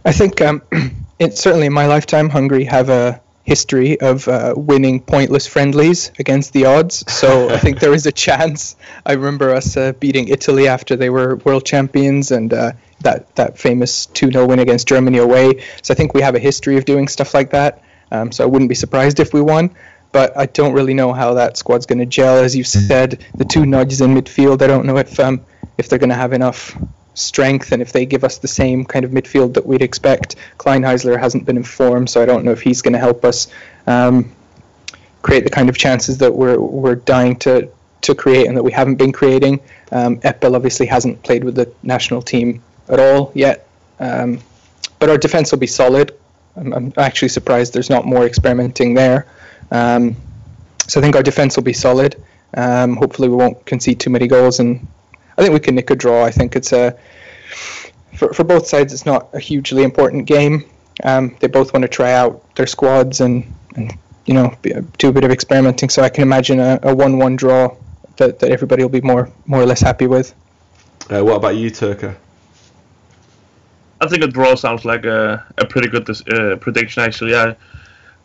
I think um, it's certainly in my lifetime, Hungary have a history of uh, winning pointless friendlies against the odds. So I think there is a chance. I remember us uh, beating Italy after they were world champions and uh, that, that famous 2 0 win against Germany away. So I think we have a history of doing stuff like that. Um, so I wouldn't be surprised if we won. But I don't really know how that squad's going to gel. As you said, the two Nagys in midfield, I don't know if um, if they're going to have enough strength and if they give us the same kind of midfield that we'd expect. Kleinheisler hasn't been informed, so I don't know if he's going to help us um, create the kind of chances that we're we're dying to to create and that we haven't been creating. Um, Eppel obviously hasn't played with the national team at all yet, um, but our defense will be solid. I'm, I'm, actually surprised there's not more experimenting there. Um, so I think our defense will be solid. Um, hopefully, we won't concede too many goals, and I think we can nick a draw. I think it's a for for both sides. It's not a hugely important game. Um, they both want to try out their squads and, and you know do a bit of experimenting. So I can imagine a, a one-one draw that, that everybody will be more more or less happy with. Uh, what about you, Toke? I think a draw sounds like a, a pretty good uh, prediction, actually. I,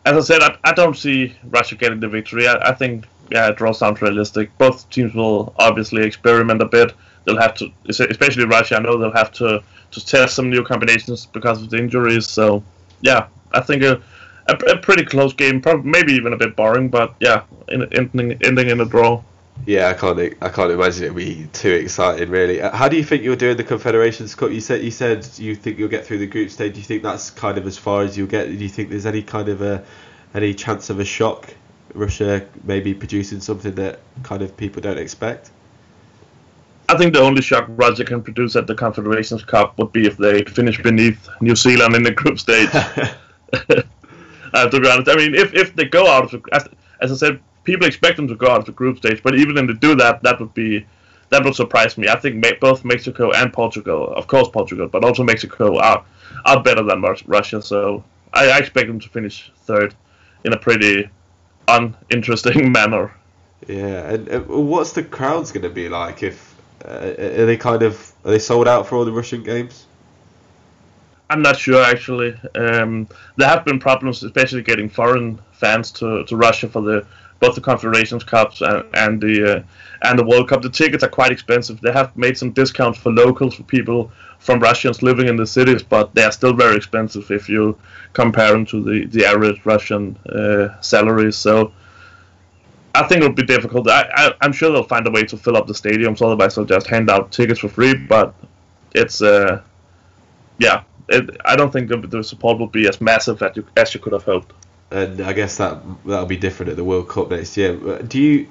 as I said, I, I don't see Russia getting the victory. I, I think yeah, a draw sounds realistic. Both teams will obviously experiment a bit. They'll have to, especially Russia. I know they'll have to to test some new combinations because of the injuries. So yeah, I think a a, a pretty close game, probably maybe even a bit boring, but yeah, ending ending in a draw. Yeah, I can't. I can't imagine it be too exciting, really. Uh, how do you think you'll do in the Confederations Cup? You said you said you think you'll get through the group stage. Do you think that's kind of as far as you'll get? Do you think there's any kind of a any chance of a shock? Russia maybe producing something that kind of people don't expect. I think the only shock Russia can produce at the Confederations Cup would be if they finish beneath New Zealand in the group stage. uh, to be honest, I mean, if, if they go out of the, as, as I said, people expect them to go out of the group stage, but even if they do that, that would be that would surprise me. I think both Mexico and Portugal, of course Portugal, but also Mexico are are better than Russia. So I, I expect them to finish third in a pretty uninteresting manner. Yeah, and what's the crowds going to be like if uh, are they kind of are they sold out for all the Russian games? I'm not sure actually. Um, there have been problems, especially getting foreign fans to, to Russia for the both the Confederations Cups and, and the uh, and the World Cup. The tickets are quite expensive. They have made some discounts for locals for people from Russians living in the cities, but they are still very expensive if you compare them to the the average Russian uh, salaries. So. I think it'll be difficult. I, I, am sure they'll find a way to fill up the stadiums. Otherwise, they'll just hand out tickets for free. But it's, uh, yeah, it, I don't think the, the support will be as massive as you, as you could have hoped and I guess that that'll be different at the World Cup next year. Do you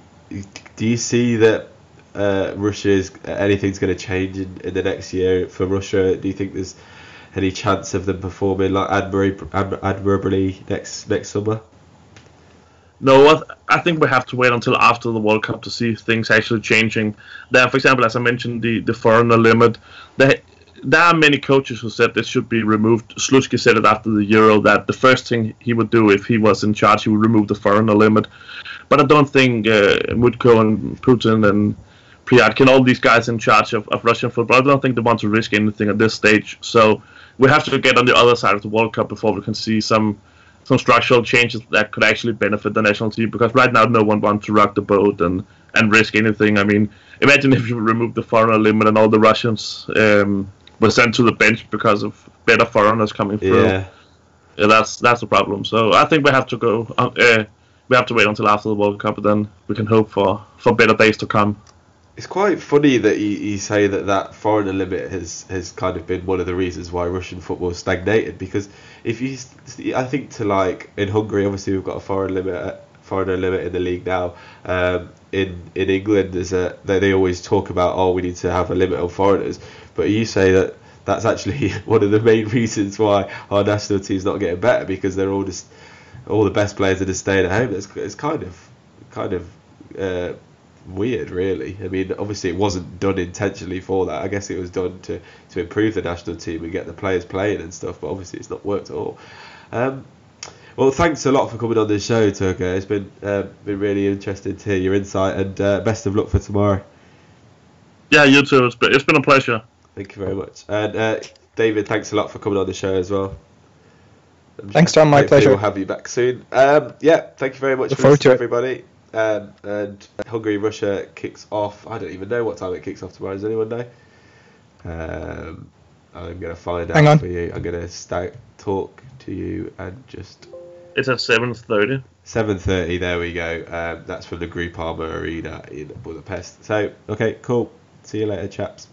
do you see that uh, Russia is anything's going to change in, in the next year for Russia? Do you think there's any chance of them performing like admirably, admirably next next summer? No, I think we have to wait until after the World Cup to see things actually changing. There, for example, as I mentioned, the, the foreigner limit, they, there are many coaches who said this should be removed. Slutsky said it after the Euro that the first thing he would do if he was in charge, he would remove the foreigner limit. But I don't think uh, Mutko and Putin and Pryadkin, all these guys in charge of, of Russian football, I don't think they want to risk anything at this stage. So we have to get on the other side of the World Cup before we can see some some structural changes that could actually benefit the national team. Because right now, no one wants to rock the boat and, and risk anything. I mean, imagine if you remove the foreigner limit and all the Russians um, were sent to the bench because of better foreigners coming through. Yeah. yeah, that's that's the problem. So I think we have to go. Uh, uh, we have to wait until after the World Cup, and then we can hope for, for better days to come. It's quite funny that you, you say that that foreigner limit has, has kind of been one of the reasons why Russian football stagnated. Because if you, I think to like in Hungary, obviously we've got a foreign limit, foreigner limit in the league now. Um, in in England, there's a they, they always talk about oh we need to have a limit on foreigners, but you say that that's actually one of the main reasons why our national team's not getting better because they're all just all the best players are just staying at home. It's, it's kind of kind of uh, weird, really. I mean, obviously it wasn't done intentionally for that. I guess it was done to, to improve the national team and get the players playing and stuff. But obviously it's not worked at all. Um, well, thanks a lot for coming on the show, Toke. It's been uh, been really interesting to hear your insight and uh, best of luck for tomorrow. Yeah, you too. It's been, it's been a pleasure. Thank you very much. And uh, David, thanks a lot for coming on the show as well. Thanks, Tom. My pleasure. We'll have you back soon. Um, yeah, thank you very much Look for listening, everybody. Um, and Hungary Russia kicks off. I don't even know what time it kicks off tomorrow. Does anyone know? Um, I'm going to find Hang out on. for you. I'm going to start talk to you and just. It's at seven thirty. Seven thirty. There we go. Um, that's from the Groupama Arena in Budapest. So okay, cool. See you later, chaps.